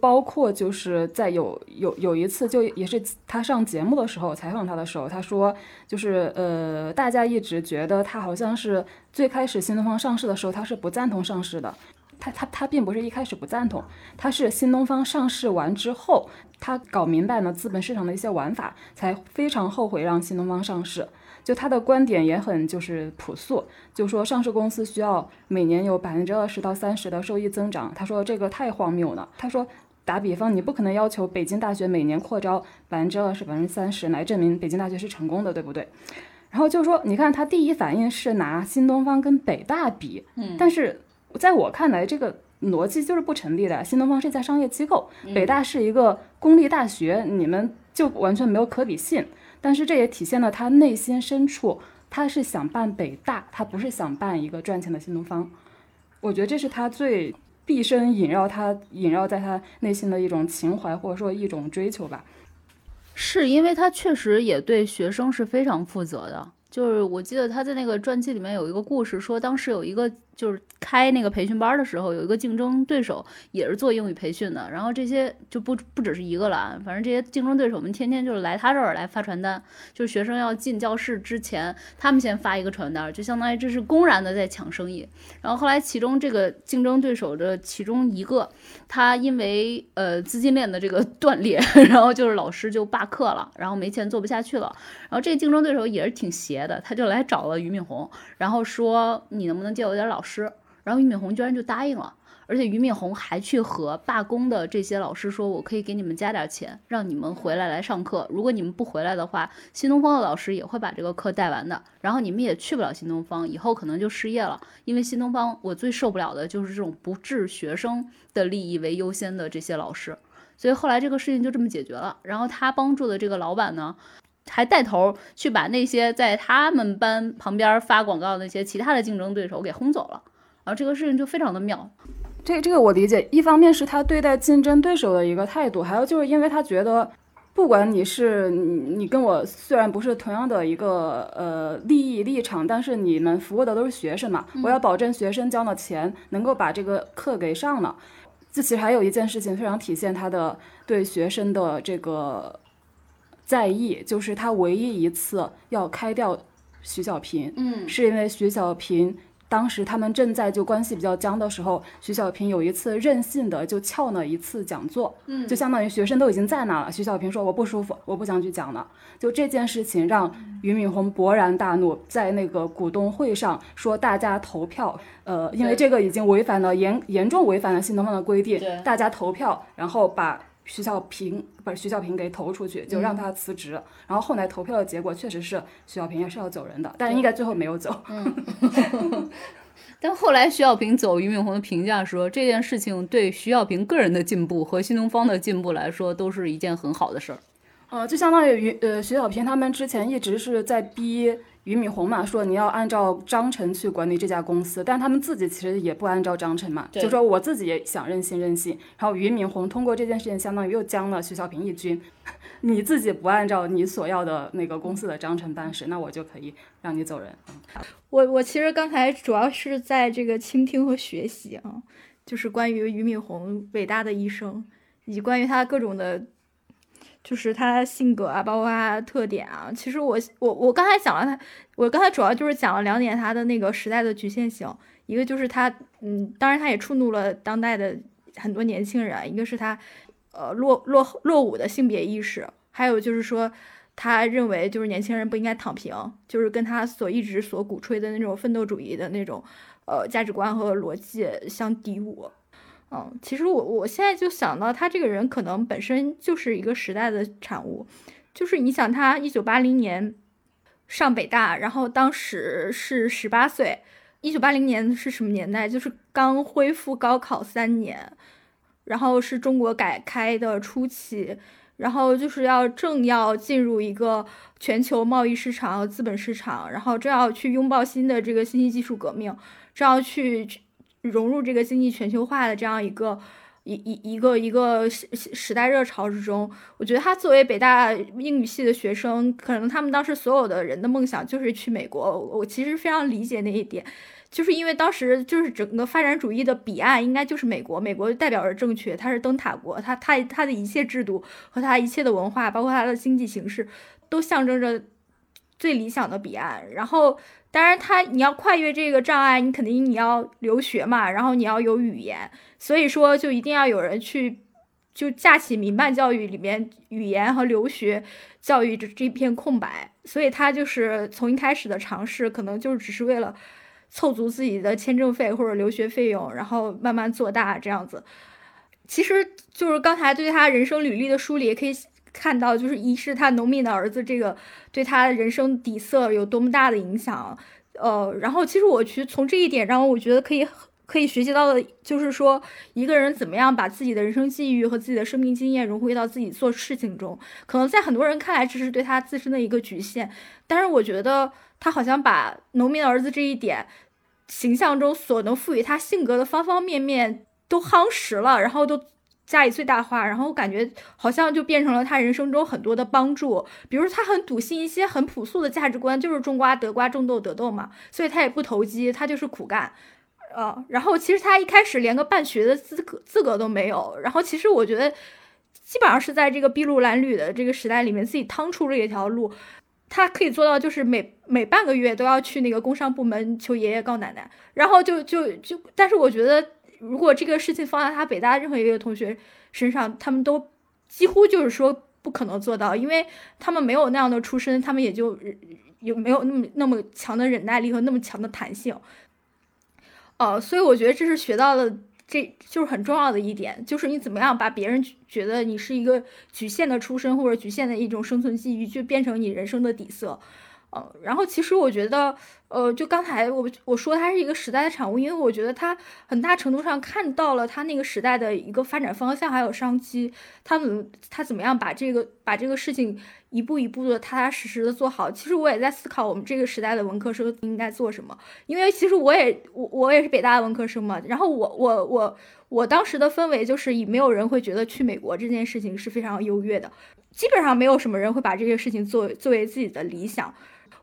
包括就是在有有有一次，就也是他上节目的时候采访他的时候，他说就是呃，大家一直觉得他好像是最开始新东方上市的时候，他是不赞同上市的。他他他并不是一开始不赞同，他是新东方上市完之后，他搞明白了资本市场的一些玩法，才非常后悔让新东方上市。就他的观点也很就是朴素，就说上市公司需要每年有百分之二十到三十的收益增长。他说这个太荒谬了。他说打比方，你不可能要求北京大学每年扩招百分之二十、百分之三十来证明北京大学是成功的，对不对？然后就说，你看他第一反应是拿新东方跟北大比，嗯但是在我看来，这个逻辑就是不成立的。新东方是一家商业机构，北大是一个公立大学，你们就完全没有可比性。但是这也体现了他内心深处，他是想办北大，他不是想办一个赚钱的新东方。我觉得这是他最毕生萦绕他萦绕在他内心的一种情怀，或者说一种追求吧。是因为他确实也对学生是非常负责的。就是我记得他在那个传记里面有一个故事，说当时有一个就是开那个培训班的时候，有一个竞争对手也是做英语培训的，然后这些就不不只是一个了，反正这些竞争对手们天天就是来他这儿来发传单，就是学生要进教室之前，他们先发一个传单，就相当于这是公然的在抢生意。然后后来其中这个竞争对手的其中一个，他因为呃资金链的这个断裂，然后就是老师就罢课了，然后没钱做不下去了。然后这个竞争对手也是挺邪的，他就来找了俞敏洪，然后说你能不能借我点老师？然后俞敏洪居然就答应了，而且俞敏洪还去和罢工的这些老师说，我可以给你们加点钱，让你们回来来上课。如果你们不回来的话，新东方的老师也会把这个课带完的。然后你们也去不了新东方，以后可能就失业了，因为新东方我最受不了的就是这种不置学生的利益为优先的这些老师。所以后来这个事情就这么解决了。然后他帮助的这个老板呢，还带头去把那些在他们班旁边发广告的那些其他的竞争对手给轰走了。然后这个事情就非常的妙。这这个我理解，一方面是他对待竞争对手的一个态度，还有就是因为他觉得，不管你是你你跟我虽然不是同样的一个呃利益立场，但是你们服务的都是学生嘛，我要保证学生交了钱能够把这个课给上了。这其实还有一件事情非常体现他的对学生的这个在意，就是他唯一一次要开掉徐小平，嗯是因为徐小平当时他们正在就关系比较僵的时候，徐小平有一次任性的就翘了一次讲座，嗯就相当于学生都已经在那了，徐小平说我不舒服，我不想去讲了。就这件事情让俞敏洪勃然大怒，在那个股东会上说大家投票，呃，因为这个已经违反了严严重违反了新东方的规定对，大家投票，然后把。徐小平不是徐小平给投出去，就让他辞职。然后后来投票的结果确实是徐小平也是要走人的，但是应该最后没有走。但后来徐小平走，俞敏洪的评价说，这件事情对徐小平个人的进步和新东方的进步来说，都是一件很好的事儿。呃，就相当于于呃徐小平他们之前一直是在逼俞敏洪嘛，说你要按照章程去管理这家公司，但他们自己其实也不按照章程嘛，就说我自己也想任性任性。然后俞敏洪通过这件事情，相当于又将了徐小平一军，你自己不按照你所要的那个公司的章程办事，那我就可以让你走人。我我其实刚才主要是在这个倾听和学习啊，就是关于俞敏洪伟大的一生，以及关于他各种的，就是他的性格啊，包括他的特点啊。其实我我我刚才讲了他，我刚才主要就是讲了两点他的那个时代的局限性，一个就是他，嗯，当然他也触怒了当代的很多年轻人，一个是他，呃，落落落伍的性别意识，还有就是说，他认为就是年轻人不应该躺平，就是跟他所一直所鼓吹的那种奋斗主义的那种，呃，价值观和逻辑相抵牾。嗯，其实我我现在就想到他这个人可能本身就是一个时代的产物，就是你想他一九八零年上北大，然后当时是十八岁。一九八零年是什么年代？就是刚恢复高考三年，然后是中国改开的初期，然后就是要正要进入一个全球贸易市场资本市场，然后正要去拥抱新的这个信息技术革命，正要去融入这个经济全球化的这样一个一一一个一个时时代热潮之中。我觉得他作为北大英语系的学生，可能他们当时所有的人的梦想就是去美国。我其实非常理解那一点。就是因为当时就是整个发展主义的彼岸应该就是美国，美国代表着正确，它是灯塔国，它它它的一切制度和它一切的文化，包括它的经济形势，都象征着最理想的彼岸。然后，当然他你要跨越这个障碍，你肯定你要留学嘛，然后你要有语言，所以说就一定要有人去就架起民办教育里面语言和留学教育这这片空白。所以他就是从一开始的尝试，可能就只是为了。凑足自己的签证费或者留学费用，然后慢慢做大这样子。其实就是刚才对他人生履历的梳理，也可以看到，就是一是他农民的儿子这个对他人生底色有多么大的影响。呃，然后其实我去从这一点让我觉得可以可以学习到的，就是说一个人怎么样把自己的人生际遇和自己的生命经验融汇到自己做事情中。可能在很多人看来，这是对他自身的一个局限，但是我觉得他好像把农民的儿子这一点。形象中所能赋予他性格的方方面面都夯实了，然后都加以最大化，然后感觉好像就变成了他人生中很多的帮助。比如他很笃信一些很朴素的价值观，就是种瓜得瓜，种豆得豆嘛，所以他也不投机，他就是苦干。呃，然后其实他一开始连个办学的资格资格都没有，然后其实我觉得基本上是在这个筚路蓝缕的这个时代里面自己趟出了一条路。他可以做到，就是每每半个月都要去那个工商部门求爷爷告奶奶，然后就就就，但是我觉得，如果这个事情放在他北大任何一个同学身上，他们都几乎就是说不可能做到，因为他们没有那样的出身，他们也就有没有那么那么强的忍耐力和那么强的弹性，呃，所以我觉得这是学到了。这就是很重要的一点，就是你怎么样把别人觉得你是一个局限的出身或者局限的一种生存机遇，就变成你人生的底色。呃，然后其实我觉得，呃，就刚才我我说它是一个时代的产物，因为我觉得它很大程度上看到了它那个时代的一个发展方向还有商机，他们他怎么样把这个把这个事情一步一步的踏踏实实的做好。其实我也在思考我们这个时代的文科生应该做什么，因为其实我也我我也是北大的文科生嘛，然后我我我我当时的氛围就是以没有人会觉得去美国这件事情是非常优越的，基本上没有什么人会把这个事情作为作为自己的理想。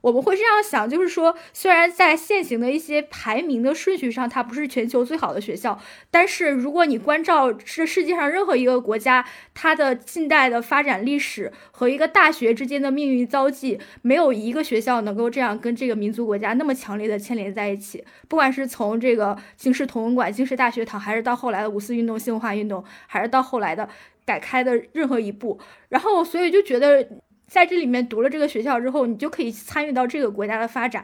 我们会这样想，就是说，虽然在现行的一些排名的顺序上，它不是全球最好的学校，但是如果你关照这世界上任何一个国家，它的近代的发展历史和一个大学之间的命运遭际，没有一个学校能够这样跟这个民族国家那么强烈的牵连在一起。不管是从这个京师同文馆、京师大学堂，还是到后来的五四运动、新文化运动，还是到后来的改开的任何一步，然后所以就觉得。在这里面读了这个学校之后，你就可以参与到这个国家的发展。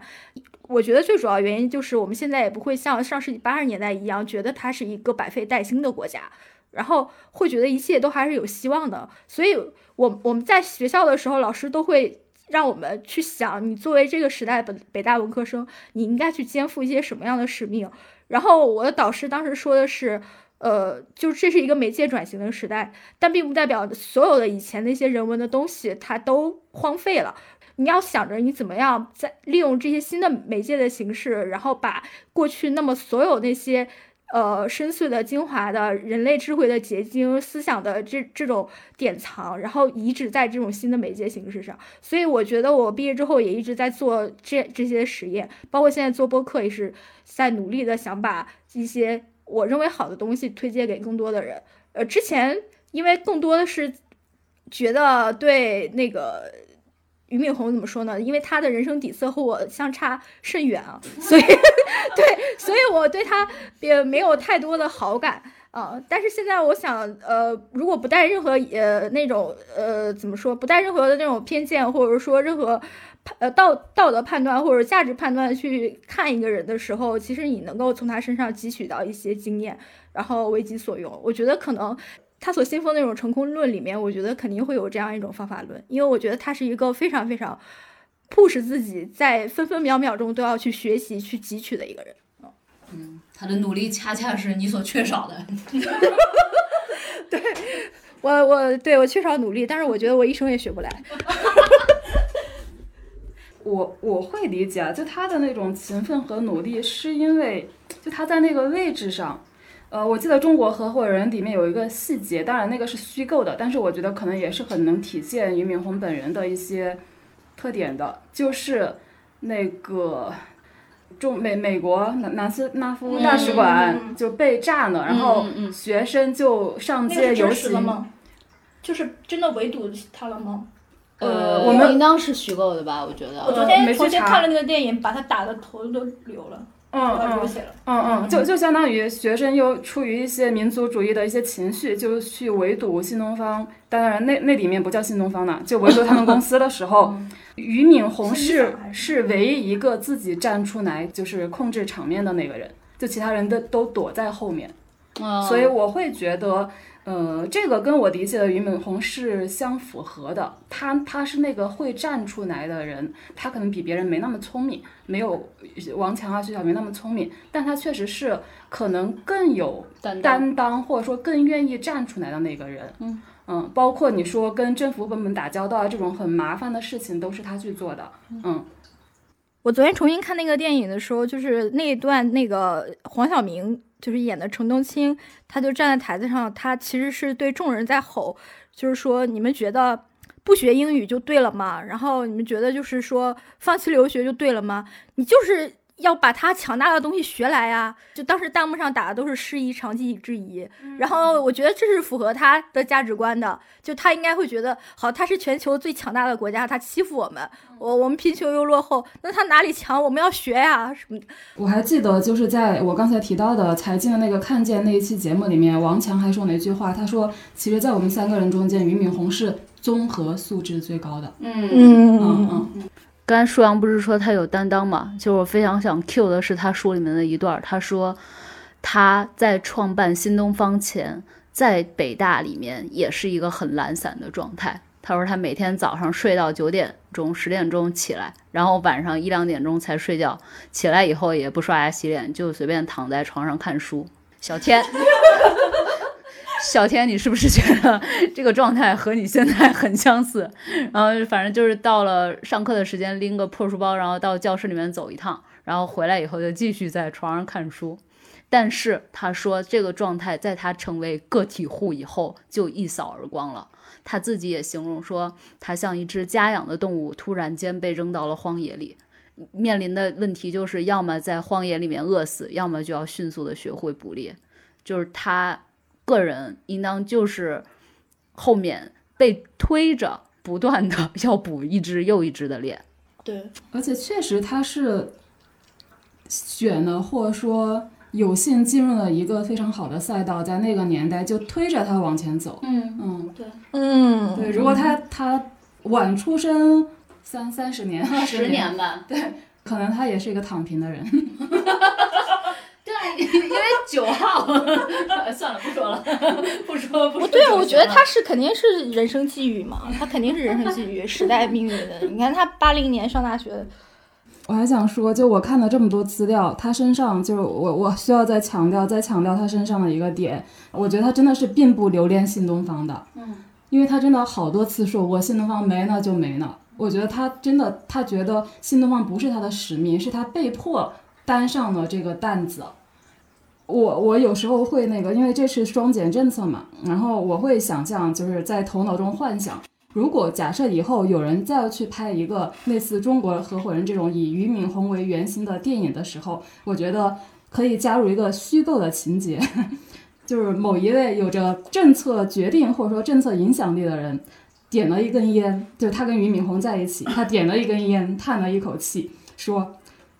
我觉得最主要原因就是我们现在也不会像上世纪八十年代一样，觉得它是一个百废待兴的国家，然后会觉得一切都还是有希望的。所以，我我们在学校的时候，老师都会让我们去想，你作为这个时代的北大文科生，你应该去肩负一些什么样的使命。然后，我的导师当时说的是。呃，就这是一个媒介转型的时代，但并不代表所有的以前那些人文的东西它都荒废了。你要想着你怎么样在利用这些新的媒介的形式，然后把过去那么所有那些呃深邃的、精华的人类智慧的结晶、思想的这这种典藏，然后移植在这种新的媒介形式上。所以我觉得我毕业之后也一直在做这这些实验，包括现在做播客也是在努力的想把一些。我认为好的东西推荐给更多的人。呃，之前因为更多的是觉得对那个俞敏洪怎么说呢？因为他的人生底色和我相差甚远啊，所以 对，所以我对他也没有太多的好感啊。但是现在我想，呃，如果不带任何呃那种呃怎么说，不带任何的那种偏见，或者说任何呃道道德判断或者价值判断去看一个人的时候，其实你能够从他身上汲取到一些经验，然后为己所用。我觉得可能。他所信奉那种成功论里面，我觉得肯定会有这样一种方法论，因为我觉得他是一个非常非常 push 自己在分分秒秒中都要去学习、去汲取的一个人。嗯，他的努力恰恰是你所缺少的。对，我我对我缺少努力，但是我觉得我一生也学不来。我我会理解，就他的那种勤奋和努力，是因为就他在那个位置上。呃，我记得《中国合伙人》里面有一个细节，当然那个是虚构的，但是我觉得可能也是很能体现俞敏洪本人的一些特点的，就是那个中美美国南南斯拉夫大使馆就被炸了，然后学生就上街游行？就是真的围堵他了吗？呃，我们应当是虚构的吧？我觉得。我昨天昨天看了那个电影，把他打的头都流了。嗯嗯嗯嗯，就就相当于学生又出于一些民族主义的一些情绪，就去围堵新东方。当然，那那里面不叫新东方了，就围堵他们公司的时候，俞敏洪是是唯一一个自己站出来就是控制场面的那个人，就其他人都都躲在后面。所以我会觉得。呃，这个跟我理解的俞敏洪是相符合的。他他是那个会站出来的人，他可能比别人没那么聪明，没有王强啊、徐小明那么聪明，但他确实是可能更有担当，或者说更愿意站出来的那个人。嗯嗯，包括你说跟政府部门打交道啊，这种很麻烦的事情都是他去做的。嗯，我昨天重新看那个电影的时候，就是那一段那个黄晓明。就是演的程冬青，他就站在台子上，他其实是对众人在吼，就是说你们觉得不学英语就对了吗？然后你们觉得就是说放弃留学就对了吗？你就是。要把他强大的东西学来呀！就当时弹幕上打的都是师夷长技以制夷，然后我觉得这是符合他的价值观的。就他应该会觉得，好，他是全球最强大的国家，他欺负我们，我我们贫穷又落后，那他哪里强？我们要学呀什么的。我还记得，就是在我刚才提到的财经的那个看见那一期节目里面，王强还说了一句话，他说，其实，在我们三个人中间，俞敏洪是综合素质最高的。嗯嗯嗯嗯。刚才舒阳不是说他有担当吗？就是我非常想 cue 的是他书里面的一段，他说他在创办新东方前，在北大里面也是一个很懒散的状态。他说他每天早上睡到九点钟、十点钟起来，然后晚上一两点钟才睡觉，起来以后也不刷牙洗脸，就随便躺在床上看书。小天。小天，你是不是觉得这个状态和你现在很相似？然后反正就是到了上课的时间，拎个破书包，然后到教室里面走一趟，然后回来以后就继续在床上看书。但是他说这个状态在他成为个体户以后就一扫而光了。他自己也形容说，他像一只家养的动物，突然间被扔到了荒野里，面临的问题就是要么在荒野里面饿死，要么就要迅速的学会捕猎。就是他。个人应当就是后面被推着，不断的 要补一只又一只的脸。对，而且确实他是选了或者说有幸进入了一个非常好的赛道，在那个年代就推着他往前走。嗯嗯，对，嗯对。如果他他晚出生三三十年、二十年吧，对，可能他也是一个躺平的人。对，因为九号，算了，不说了，不说不说。对，我觉得他是肯定是人生际遇嘛，他肯定是人生际遇，时代命运的。你看他八零年上大学。我还想说，就我看了这么多资料，他身上就是我我需要再强调再强调他身上的一个点，我觉得他真的是并不留恋新东方的。嗯。因为他真的好多次说过新东方没了就没了，我觉得他真的他觉得新东方不是他的使命，是他被迫担上了这个担子。我我有时候会那个，因为这是双减政策嘛，然后我会想象，就是在头脑中幻想，如果假设以后有人再要去拍一个类似《中国合伙人》这种以俞敏洪为原型的电影的时候，我觉得可以加入一个虚构的情节，就是某一位有着政策决定或者说政策影响力的人，点了一根烟，就他跟俞敏洪在一起，他点了一根烟，叹了一口气，说：“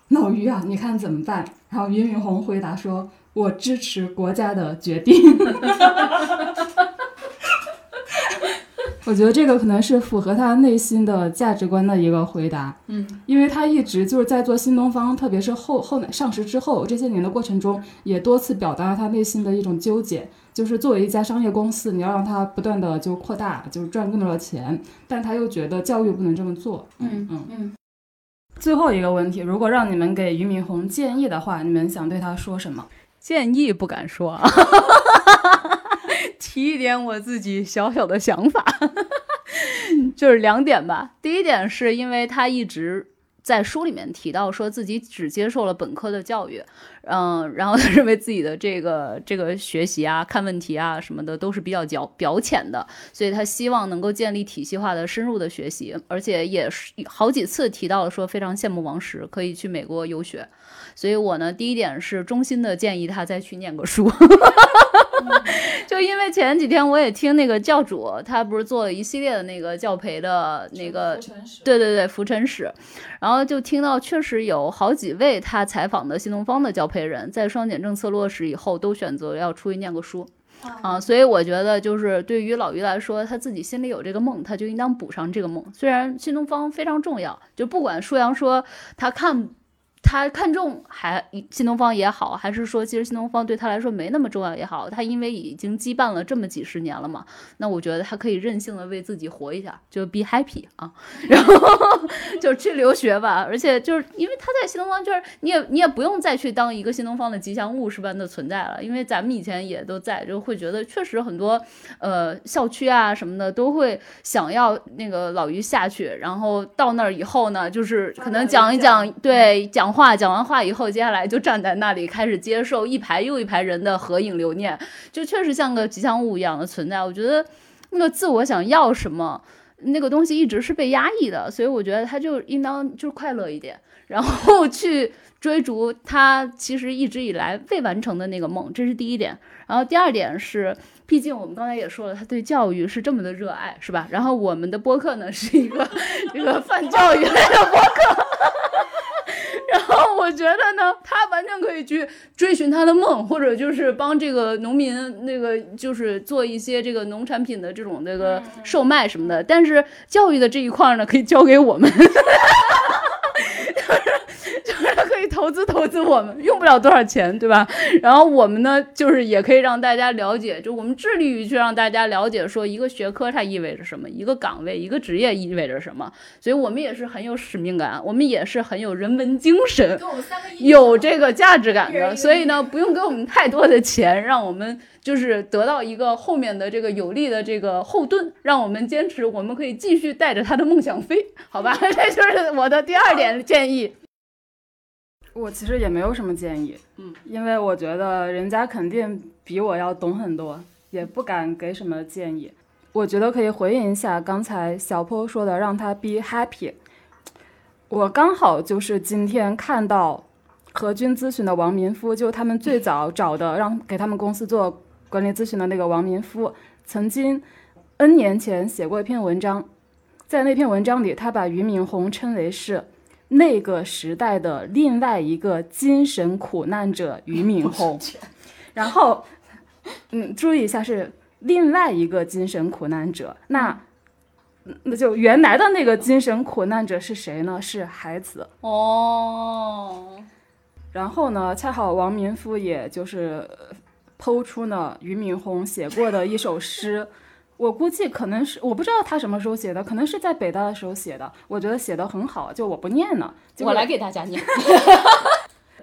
老俞啊，你看怎么办？”然后俞敏洪回答说：“我支持国家的决定。”我觉得这个可能是符合他内心的价值观的一个回答，嗯，因为他一直就是在做新东方，特别是后后来上市之后这些年的过程中，也多次表达了他内心的一种纠结，就是作为一家商业公司，你要让它不断的就扩大，就是赚更多的钱，但他又觉得教育不能这么做，嗯嗯嗯。最后一个问题，如果让你们给俞敏洪建议的话，你们想对他说什么？建议不敢说啊。提一点我自己小小的想法，就是两点吧。第一点是因为他一直在书里面提到说自己只接受了本科的教育，嗯，然后他认为自己的这个这个学习啊、看问题啊什么的都是比较较表浅的，所以他希望能够建立体系化的、深入的学习，而且也是好几次提到了说非常羡慕王石可以去美国游学，所以我呢第一点是衷心的建议他再去念个书。就因为前几天我也听那个教主，他不是做了一系列的那个教培的那个，对对对，浮尘史，然后就听到确实有好几位他采访的新东方的教培人，在双减政策落实以后，都选择要出去念个书，啊，所以我觉得就是对于老于来说，他自己心里有这个梦，他就应当补上这个梦。虽然新东方非常重要，就不管舒阳说他看。他看中还新东方也好，还是说其实新东方对他来说没那么重要也好，他因为已经羁绊了这么几十年了嘛，那我觉得他可以任性的为自己活一下，就 be happy 啊，然后就去留学吧。而且就是因为他在新东方，就是你也你也不用再去当一个新东方的吉祥物是般的存在了，因为咱们以前也都在，就会觉得确实很多呃校区啊什么的都会想要那个老于下去，然后到那儿以后呢，就是可能讲一讲，对讲。讲话讲完话以后，接下来就站在那里开始接受一排又一排人的合影留念，就确实像个吉祥物一样的存在。我觉得那个自我想要什么那个东西一直是被压抑的，所以我觉得他就应当就是快乐一点，然后 去追逐他其实一直以来未完成的那个梦，这是第一点。然后第二点是，毕竟我们刚才也说了，他对教育是这么的热爱，是吧？然后我们的播客呢是一个 这个泛教育类的播客。然后我觉得呢，他完全可以去追寻他的梦，或者就是帮这个农民那个就是做一些这个农产品的这种那个售卖什么的。但是教育的这一块呢，可以交给我们就是。就 是可以投资投资我们，用不了多少钱，对吧？然后我们呢，就是也可以让大家了解，就我们致力于去让大家了解，说一个学科它意味着什么，一个岗位、一个职业意味着什么。所以我们也是很有使命感，我们也是很有人文精神，有这个价值感的。所以呢，不用给我们太多的钱，让我们就是得到一个后面的这个有力的这个后盾，让我们坚持，我们可以继续带着他的梦想飞，好吧？这就是我的第二点建议。我其实也没有什么建议，嗯，因为我觉得人家肯定比我要懂很多，也不敢给什么建议。我觉得可以回应一下刚才小坡说的，让他 be happy。我刚好就是今天看到何军咨询的王明夫，就他们最早找的让给他们公司做管理咨询的那个王明夫，曾经 N 年前写过一篇文章，在那篇文章里，他把俞敏洪称为是。那个时代的另外一个精神苦难者俞敏洪，然后，嗯，注意一下是另外一个精神苦难者，那那就原来的那个精神苦难者是谁呢？是孩子哦。然后呢，恰好王明夫也就是剖出呢俞敏洪写过的一首诗。我估计可能是我不知道他什么时候写的，可能是在北大的时候写的。我觉得写的很好，就我不念了，我来给大家念。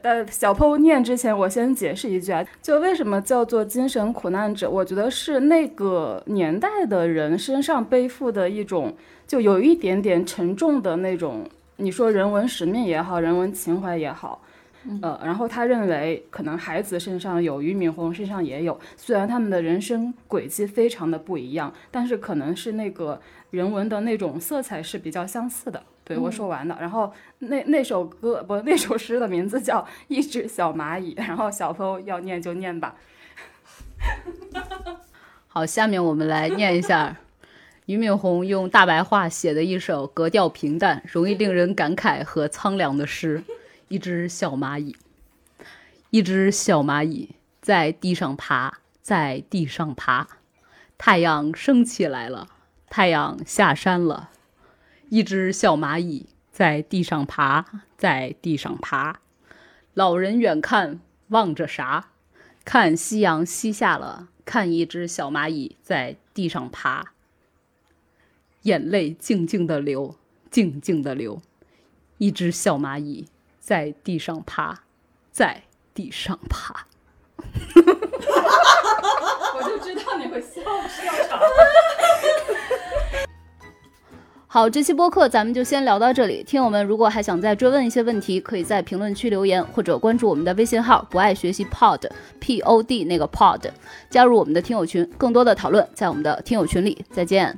呃小 PO 念之前，我先解释一句啊，就为什么叫做精神苦难者？我觉得是那个年代的人身上背负的一种，就有一点点沉重的那种，你说人文使命也好，人文情怀也好。呃，然后他认为可能孩子身上有，俞敏洪身上也有，虽然他们的人生轨迹非常的不一样，但是可能是那个人文的那种色彩是比较相似的。对我说完了，然后那那首歌不，那首诗的名字叫《一只小蚂蚁》，然后小朋友要念就念吧。好，下面我们来念一下俞敏洪用大白话写的一首格调平淡、容易令人感慨和苍凉的诗。一只小蚂蚁，一只小蚂蚁在地上爬，在地上爬。太阳升起来了，太阳下山了。一只小蚂蚁在地上爬，在地上爬。老人远看望着啥？看夕阳西下了，看一只小蚂蚁在地上爬。眼泪静静的流，静静的流。一只小蚂蚁在地上爬，在地上爬。我就知道你会笑，笑场。好，这期播客咱们就先聊到这里。听友们如果还想再追问一些问题，可以在评论区留言，或者关注我们的微信号“不爱学习 Pod P O D” 那个 Pod，加入我们的听友群，更多的讨论在我们的听友群里。再见。